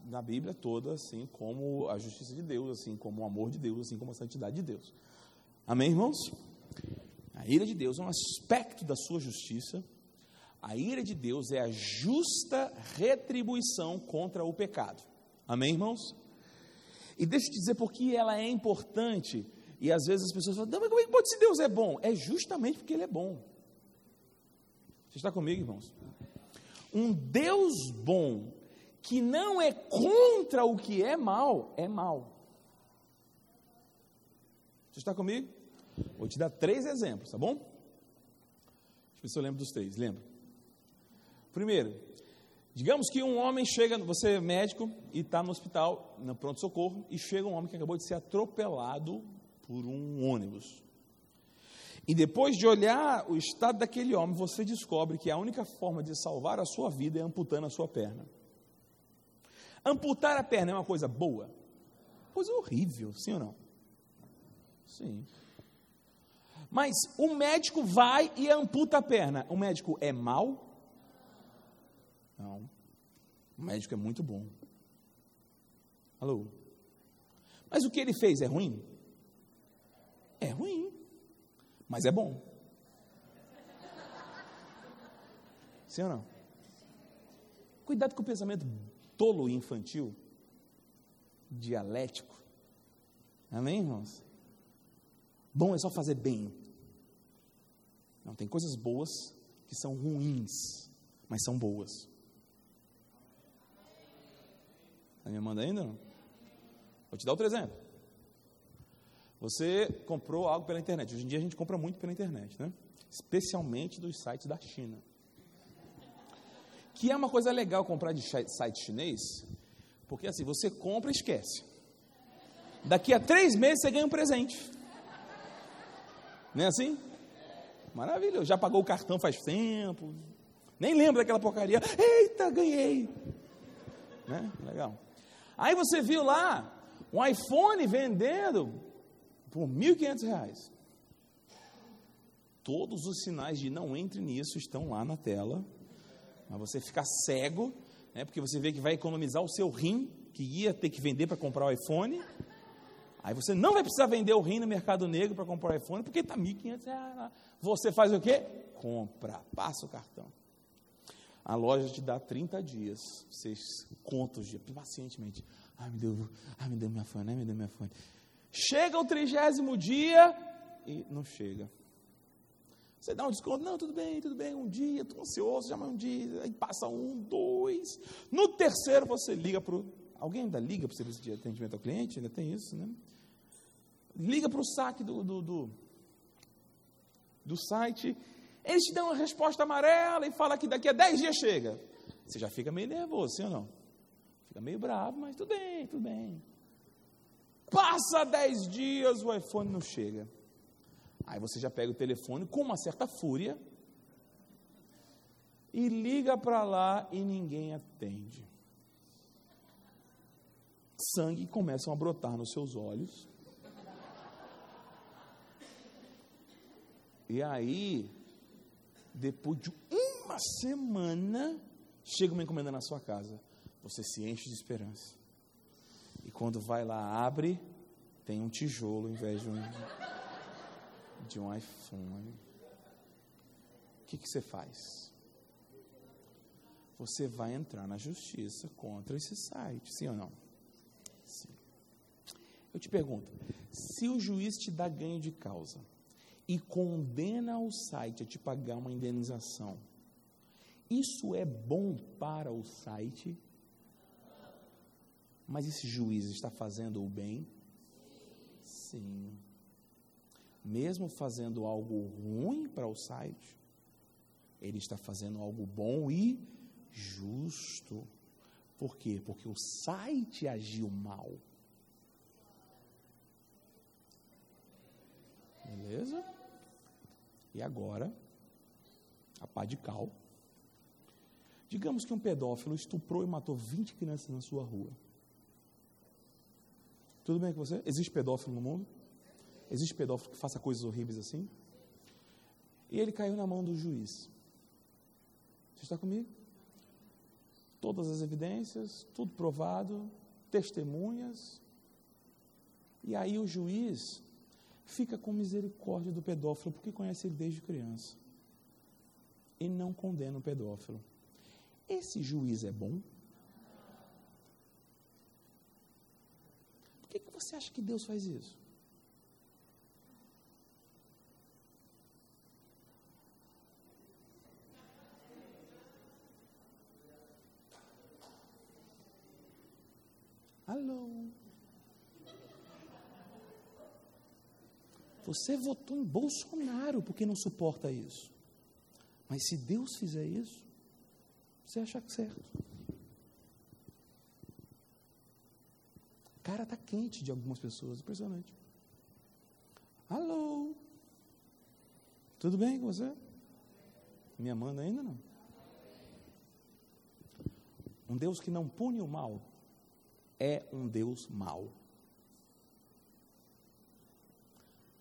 na Bíblia toda, assim como a justiça de Deus, assim como o amor de Deus, assim como a santidade de Deus. Amém, irmãos? A ira de Deus é um aspecto da sua justiça. A ira de Deus é a justa retribuição contra o pecado. Amém, irmãos? E deixa eu te dizer por que ela é importante. E às vezes as pessoas falam, mas como é que pode ser Deus é bom? É justamente porque Ele é bom. Você está comigo, irmãos? Um Deus bom que não é contra o que é mal, é mal. Você está comigo? Vou te dar três exemplos, tá bom? Deixa eu ver se eu lembro dos três. Lembra? Primeiro, digamos que um homem chega, você é médico e está no hospital, no pronto-socorro, e chega um homem que acabou de ser atropelado por um ônibus. E depois de olhar o estado daquele homem, você descobre que a única forma de salvar a sua vida é amputando a sua perna. Amputar a perna é uma coisa boa? Coisa horrível, sim ou não? Sim. Mas o médico vai e amputa a perna. O médico é mau? Não. O médico é muito bom. Alô? Mas o que ele fez é ruim? É ruim. Mas é bom. Sim ou não? Cuidado com o pensamento tolo e infantil, dialético. Amém, irmãos? Bom é só fazer bem. Não, tem coisas boas que são ruins, mas são boas. Está me mandando ainda? Não? Vou te dar outro exemplo. Você comprou algo pela internet. Hoje em dia a gente compra muito pela internet, né? Especialmente dos sites da China. Que é uma coisa legal comprar de site chinês, porque assim, você compra e esquece. Daqui a três meses você ganha um presente. Não é assim? Maravilhoso. Já pagou o cartão faz tempo. Nem lembra daquela porcaria. Eita, ganhei. Né? Legal. Aí você viu lá um iPhone vendendo por R$ 1.500. Todos os sinais de não entre nisso estão lá na tela. Mas você fica cego, né, porque você vê que vai economizar o seu rim, que ia ter que vender para comprar o iPhone. Aí você não vai precisar vender o rim no mercado negro para comprar o iPhone, porque está R$ 1.500. Você faz o quê? Compra, passa o cartão. A loja te dá 30 dias. Vocês contam os dias, pacientemente. Ai, me deu, ai, me deu minha fone, ai, me deu minha fone. Chega o trigésimo dia e não chega. Você dá um desconto, não, tudo bem, tudo bem, um dia, estou ansioso, já mais um dia, aí passa um, dois. No terceiro você liga para o. Alguém ainda liga para o serviço de atendimento ao cliente? Ainda tem isso, né? Liga para o saque do, do, do, do site, eles te dão uma resposta amarela e fala que daqui a dez dias chega. Você já fica meio nervoso, sim ou não? Fica meio bravo, mas tudo bem, tudo bem. Passa dez dias, o iPhone não chega. Aí você já pega o telefone com uma certa fúria e liga para lá e ninguém atende. Sangue começam a brotar nos seus olhos. E aí, depois de uma semana, chega uma encomenda na sua casa. Você se enche de esperança. E quando vai lá, abre, tem um tijolo em vez de um de um iPhone, o que, que você faz? Você vai entrar na justiça contra esse site, sim ou não? Sim. Eu te pergunto, se o juiz te dá ganho de causa e condena o site a te pagar uma indenização, isso é bom para o site? Mas esse juiz está fazendo o bem? Sim mesmo fazendo algo ruim para o site, ele está fazendo algo bom e justo. Por quê? Porque o site agiu mal. Beleza? E agora, a pá de cal. Digamos que um pedófilo estuprou e matou 20 crianças na sua rua. Tudo bem com você? Existe pedófilo no mundo? Existe pedófilo que faça coisas horríveis assim? E ele caiu na mão do juiz. Você está comigo? Todas as evidências, tudo provado, testemunhas. E aí o juiz fica com misericórdia do pedófilo, porque conhece ele desde criança. E não condena o pedófilo. Esse juiz é bom? Por que, que você acha que Deus faz isso? Alô? Você votou em Bolsonaro porque não suporta isso. Mas se Deus fizer isso, você acha certo. cara está quente de algumas pessoas, impressionante. Alô? Tudo bem com você? Me amando ainda não? Um Deus que não pune o mal é um Deus mau.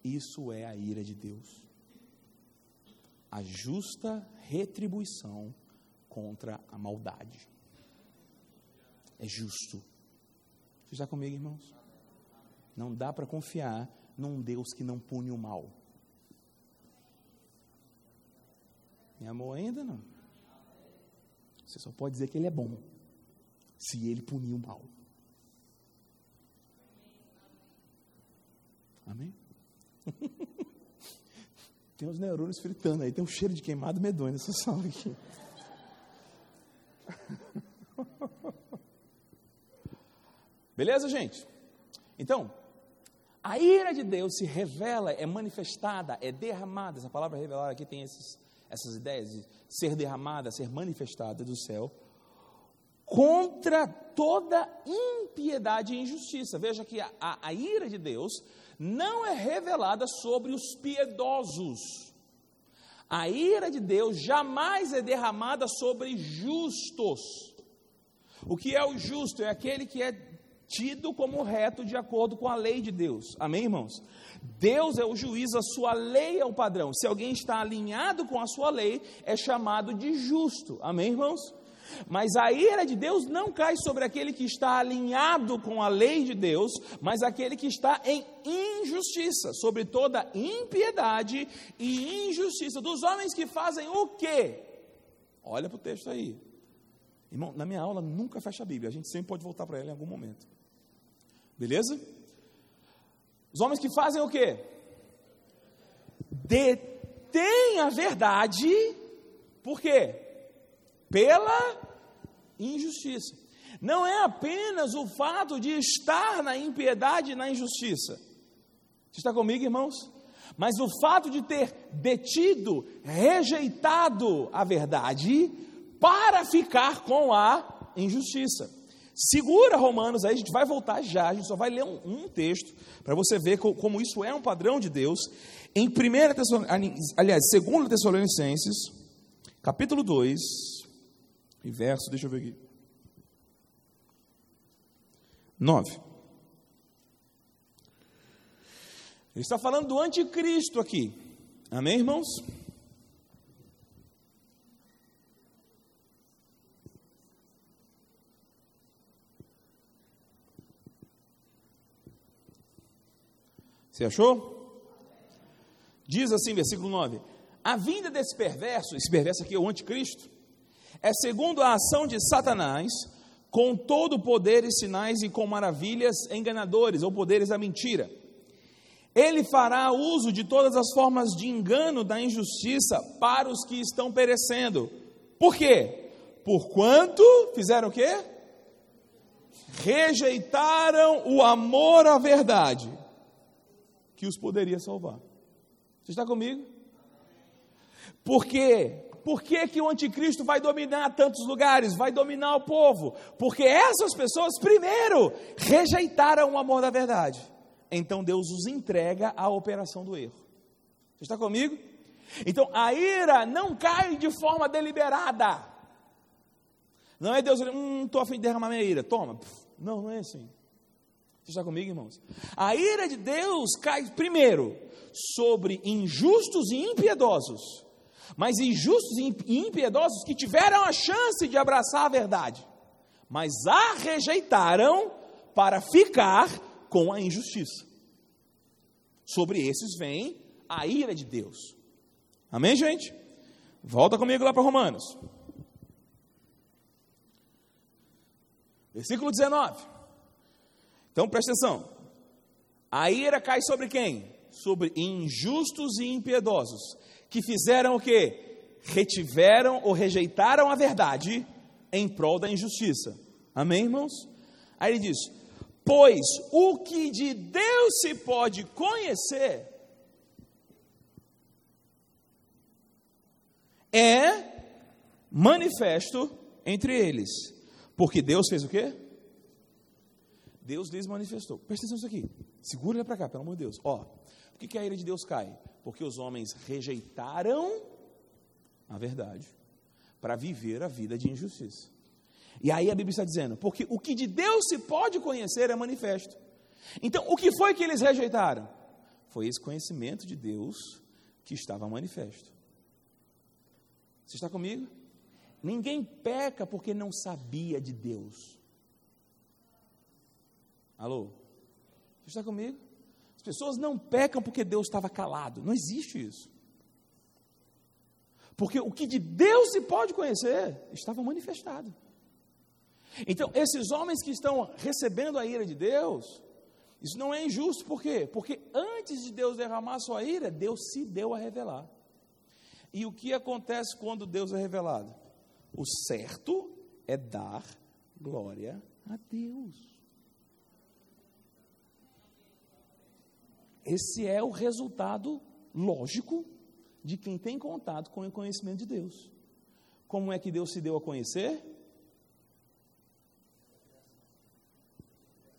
Isso é a ira de Deus. A justa retribuição contra a maldade. É justo. Você está comigo, irmãos? Não dá para confiar num Deus que não pune o mal. Me amou ainda não? Você só pode dizer que ele é bom se ele punir o mal. Amém? tem os neurônios fritando aí, tem um cheiro de queimado medonho nessa sala aqui. Beleza, gente? Então, a ira de Deus se revela, é manifestada, é derramada. Essa palavra revelar aqui tem esses, essas ideias de ser derramada, ser manifestada do céu contra toda impiedade e injustiça. Veja que a, a, a ira de Deus não é revelada sobre os piedosos. A ira de Deus jamais é derramada sobre justos. O que é o justo? É aquele que é tido como reto de acordo com a lei de Deus. Amém, irmãos? Deus é o juiz, a sua lei é o padrão. Se alguém está alinhado com a sua lei, é chamado de justo. Amém, irmãos? Mas a ira de Deus não cai sobre aquele que está alinhado com a lei de Deus, mas aquele que está em injustiça, sobre toda impiedade e injustiça dos homens que fazem o quê? Olha para o texto aí. Irmão, na minha aula nunca fecha a Bíblia, a gente sempre pode voltar para ela em algum momento. Beleza? Os homens que fazem o quê? Detêm a verdade, por quê? Pela injustiça. Não é apenas o fato de estar na impiedade e na injustiça. Você está comigo, irmãos? Mas o fato de ter detido, rejeitado a verdade para ficar com a injustiça. Segura Romanos, aí a gente vai voltar já, a gente só vai ler um, um texto para você ver como, como, isso é um padrão de Deus. Em 1 Tessalonicenses, aliás, 2 Tessalonicenses, capítulo 2, e verso, deixa eu ver aqui. 9. Ele está falando do anticristo aqui. Amém, irmãos? Você achou? Diz assim, versículo 9: A vinda desse perverso, esse perverso aqui é o anticristo, é segundo a ação de Satanás, com todo poder e sinais e com maravilhas enganadores ou poderes da mentira. Ele fará uso de todas as formas de engano da injustiça para os que estão perecendo. Por quê? Porquanto fizeram o quê? Rejeitaram o amor à verdade que os poderia salvar. Você está comigo? Porque Por que, que o anticristo vai dominar tantos lugares, vai dominar o povo? Porque essas pessoas, primeiro, rejeitaram o amor da verdade. Então Deus os entrega à operação do erro. Você está comigo? Então a ira não cai de forma deliberada. Não é Deus, hum, estou a fim de derramar minha ira, toma. Não, não é assim. Você está comigo, irmãos? A ira de Deus cai primeiro sobre injustos e impiedosos, mas injustos e impiedosos que tiveram a chance de abraçar a verdade, mas a rejeitaram para ficar com a injustiça. Sobre esses vem a ira de Deus. Amém, gente? Volta comigo lá para Romanos. Versículo 19. Então presta atenção. A ira cai sobre quem? Sobre injustos e impiedosos, que fizeram o quê? Retiveram ou rejeitaram a verdade em prol da injustiça. Amém, irmãos? Aí ele diz: Pois o que de Deus se pode conhecer é manifesto entre eles. Porque Deus fez o quê? Deus lhes manifestou. Presta atenção nisso aqui. Segura ele para cá, pelo amor de Deus. Ó, por que, que a ira de Deus cai? Porque os homens rejeitaram a verdade para viver a vida de injustiça. E aí a Bíblia está dizendo, porque o que de Deus se pode conhecer é manifesto. Então, o que foi que eles rejeitaram? Foi esse conhecimento de Deus que estava manifesto. Você está comigo? Ninguém peca porque não sabia de Deus. Alô? Você está comigo? As pessoas não pecam porque Deus estava calado. Não existe isso. Porque o que de Deus se pode conhecer estava manifestado. Então, esses homens que estão recebendo a ira de Deus, isso não é injusto, por quê? Porque antes de Deus derramar sua ira, Deus se deu a revelar. E o que acontece quando Deus é revelado? O certo é dar glória a Deus. Esse é o resultado lógico de quem tem contato com o conhecimento de Deus. Como é que Deus se deu a conhecer?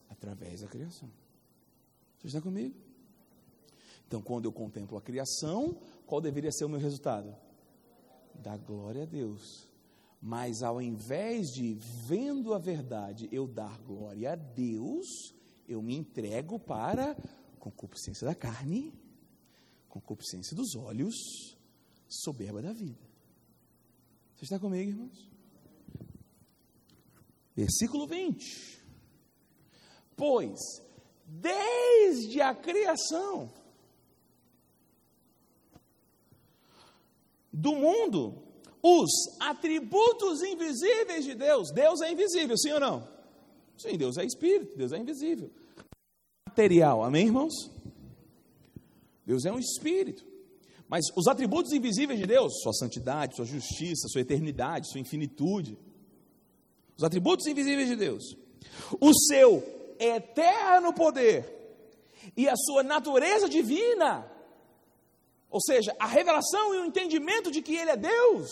Através da criação. Você está comigo? Então, quando eu contemplo a criação, qual deveria ser o meu resultado? Da glória a Deus. Mas ao invés de, vendo a verdade, eu dar glória a Deus, eu me entrego para concupiscência da carne, concupiscência dos olhos, soberba da vida. Você está comigo, irmãos? Versículo 20. Pois, desde a criação do mundo, os atributos invisíveis de Deus, Deus é invisível, sim ou não? Sim, Deus é espírito, Deus é invisível material. Amém, irmãos? Deus é um espírito. Mas os atributos invisíveis de Deus, sua santidade, sua justiça, sua eternidade, sua infinitude, os atributos invisíveis de Deus, o seu eterno poder e a sua natureza divina, ou seja, a revelação e o entendimento de que Ele é Deus,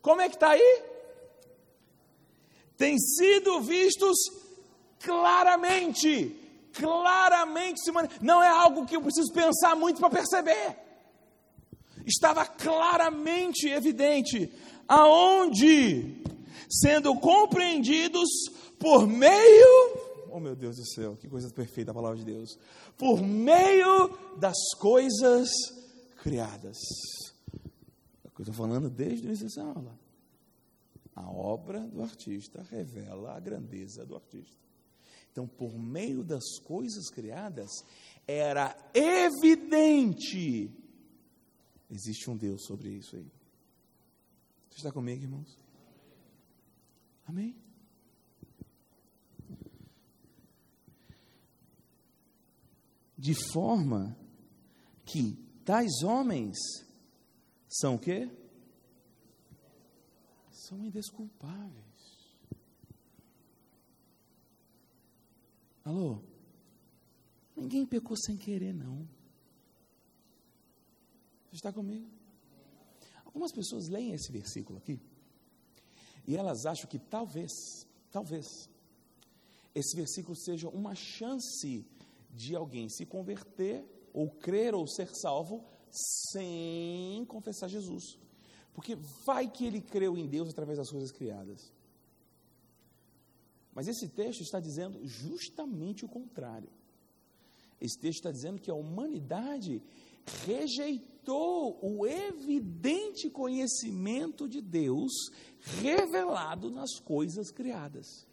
como é que está aí? Tem sido vistos claramente claramente se Não é algo que eu preciso pensar muito para perceber. Estava claramente evidente aonde, sendo compreendidos por meio, oh meu Deus do céu, que coisa perfeita a palavra de Deus, por meio das coisas criadas. É eu estou falando desde o início dessa aula. A obra do artista revela a grandeza do artista. Então, por meio das coisas criadas, era evidente. Existe um Deus sobre isso aí. Você está comigo, irmãos? Amém? De forma que tais homens são o quê? São indesculpáveis. Alô? Ninguém pecou sem querer, não. Você está comigo? Algumas pessoas leem esse versículo aqui e elas acham que talvez, talvez, esse versículo seja uma chance de alguém se converter, ou crer, ou ser salvo, sem confessar Jesus. Porque vai que ele creu em Deus através das coisas criadas. Mas esse texto está dizendo justamente o contrário. Esse texto está dizendo que a humanidade rejeitou o evidente conhecimento de Deus revelado nas coisas criadas.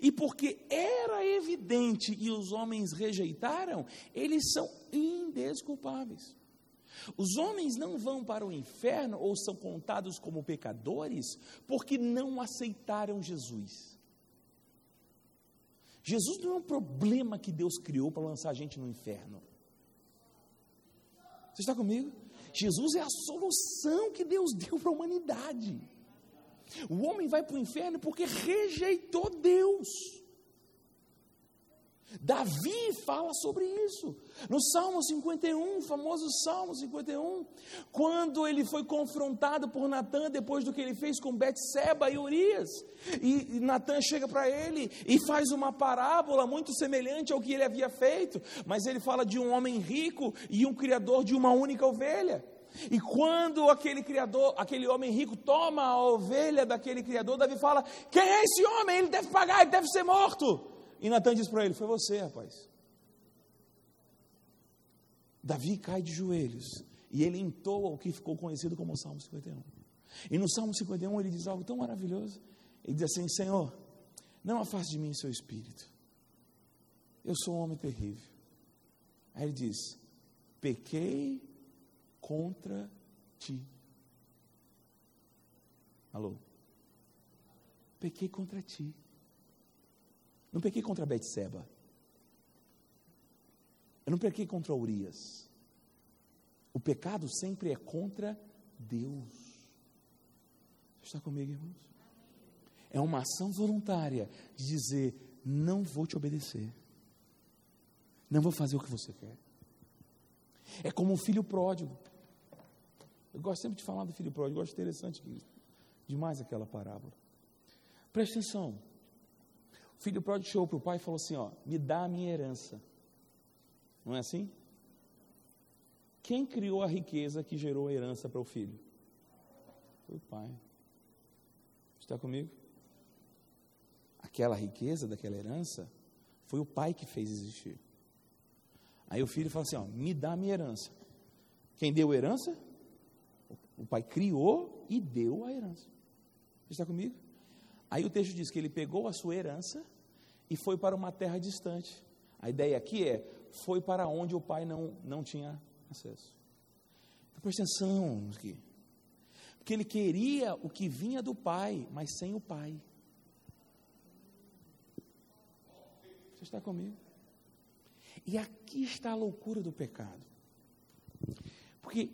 E porque era evidente e os homens rejeitaram, eles são indesculpáveis. Os homens não vão para o inferno ou são contados como pecadores porque não aceitaram Jesus. Jesus não é um problema que Deus criou para lançar a gente no inferno. Você está comigo? Jesus é a solução que Deus deu para a humanidade. O homem vai para o inferno porque rejeitou Deus. Davi fala sobre isso. No Salmo 51, o famoso Salmo 51, quando ele foi confrontado por Natan depois do que ele fez com Betseba e Urias, e, e Natan chega para ele e faz uma parábola muito semelhante ao que ele havia feito, mas ele fala de um homem rico e um criador de uma única ovelha. E quando aquele criador, aquele homem rico toma a ovelha daquele criador, Davi fala: "Quem é esse homem? Ele deve pagar, ele deve ser morto". E Natan diz para ele: Foi você, rapaz. Davi cai de joelhos e ele entoa o que ficou conhecido como Salmo 51. E no Salmo 51 ele diz algo tão maravilhoso. Ele diz assim: Senhor, não afaste de mim seu espírito. Eu sou um homem terrível. Aí ele diz: Pequei contra ti. Alô? Pequei contra ti. Não pequei contra Betseba. Eu não pequei contra Urias. O pecado sempre é contra Deus. Você está comigo, irmãos? É uma ação voluntária de dizer: não vou te obedecer. Não vou fazer o que você quer. É como um filho pródigo. Eu gosto sempre de falar do filho pródigo, eu acho interessante demais aquela parábola. Preste atenção. O filho pródigo chegou para o pai e falou assim: ó, me dá a minha herança. Não é assim? Quem criou a riqueza que gerou a herança para o filho? Foi o pai. Está comigo? Aquela riqueza daquela herança foi o pai que fez existir. Aí o filho fala assim: ó, me dá a minha herança. Quem deu a herança? O pai criou e deu a herança. Está comigo? Aí o texto diz que ele pegou a sua herança e foi para uma terra distante. A ideia aqui é, foi para onde o pai não, não tinha acesso. Então, presta atenção aqui. Porque ele queria o que vinha do pai, mas sem o pai. Você está comigo? E aqui está a loucura do pecado. Porque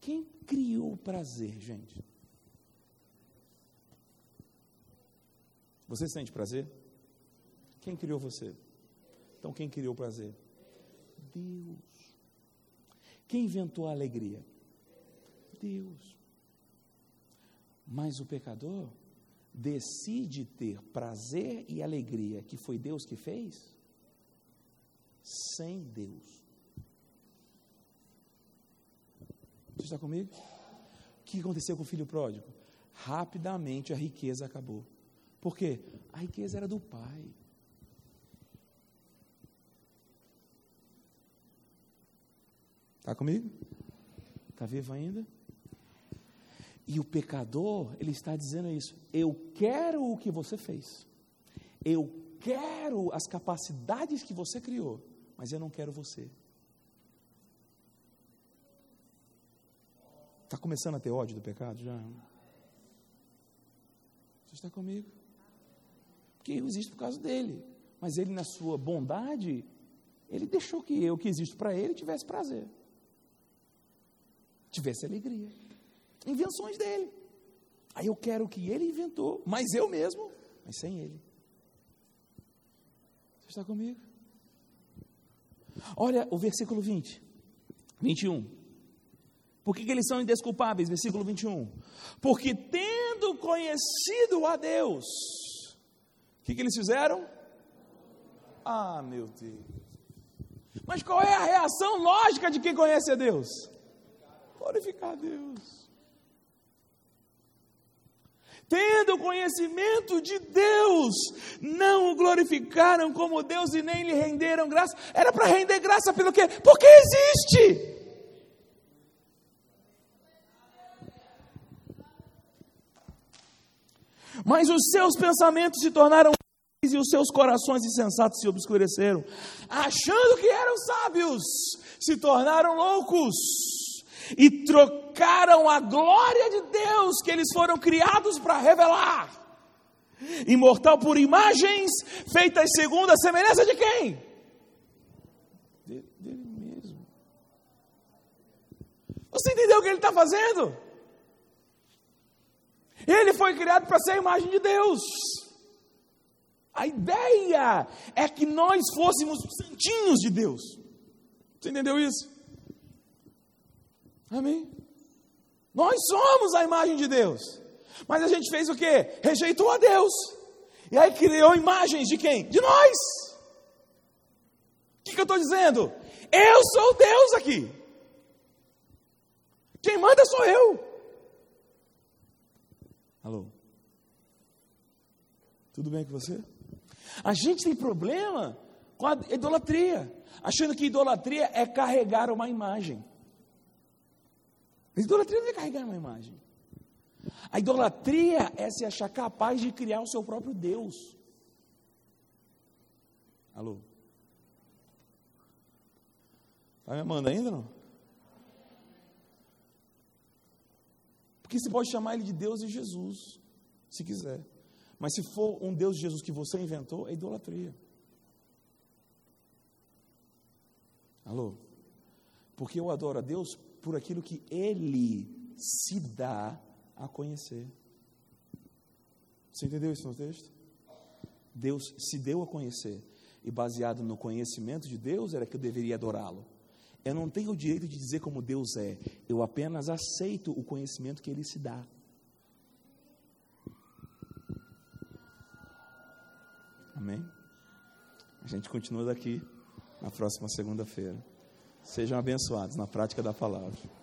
quem criou o prazer, gente? Você sente prazer? Quem criou você? Então, quem criou o prazer? Deus. Quem inventou a alegria? Deus. Mas o pecador decide ter prazer e alegria que foi Deus que fez, sem Deus. Você está comigo? O que aconteceu com o filho pródigo? Rapidamente a riqueza acabou. Por quê? A riqueza era do pai. Está comigo? Está vivo ainda? E o pecador, ele está dizendo isso. Eu quero o que você fez. Eu quero as capacidades que você criou, mas eu não quero você. Está começando a ter ódio do pecado já? Você está comigo? Que eu existo por causa dele. Mas ele, na sua bondade, ele deixou que eu, que existo para ele, tivesse prazer, tivesse alegria. Invenções dele. Aí eu quero o que ele inventou, mas eu mesmo, mas sem ele. Você está comigo? Olha o versículo 20, 21. Por que, que eles são indesculpáveis? Versículo 21. Porque tendo conhecido a Deus, o que, que eles fizeram? Ah, meu Deus. Mas qual é a reação lógica de quem conhece a Deus? Glorificar a Deus. Tendo conhecimento de Deus, não o glorificaram como Deus e nem lhe renderam graça. Era para render graça pelo quê? Porque existe. Mas os seus pensamentos se tornaram e os seus corações insensatos se obscureceram, achando que eram sábios, se tornaram loucos e trocaram a glória de Deus que eles foram criados para revelar, imortal por imagens feitas segundo a semelhança de quem? De, dele mesmo. Você entendeu o que ele está fazendo? Ele foi criado para ser a imagem de Deus. A ideia é que nós fôssemos santinhos de Deus. Você entendeu isso? Amém? Nós somos a imagem de Deus. Mas a gente fez o quê? Rejeitou a Deus. E aí criou imagens de quem? De nós. O que, que eu estou dizendo? Eu sou Deus aqui. Quem manda sou eu. Alô? Tudo bem com você? A gente tem problema com a idolatria, achando que idolatria é carregar uma imagem. A idolatria não é carregar uma imagem. A idolatria é se achar capaz de criar o seu próprio Deus. Alô? Está me amando ainda não? Porque você pode chamar ele de Deus e Jesus, se quiser. Mas se for um Deus de Jesus que você inventou, é idolatria. Alô? Porque eu adoro a Deus por aquilo que Ele se dá a conhecer. Você entendeu isso no texto? Deus se deu a conhecer. E baseado no conhecimento de Deus, era que eu deveria adorá-lo. Eu não tenho o direito de dizer como Deus é. Eu apenas aceito o conhecimento que Ele se dá. Amém? A gente continua daqui na próxima segunda-feira. Sejam abençoados na prática da palavra.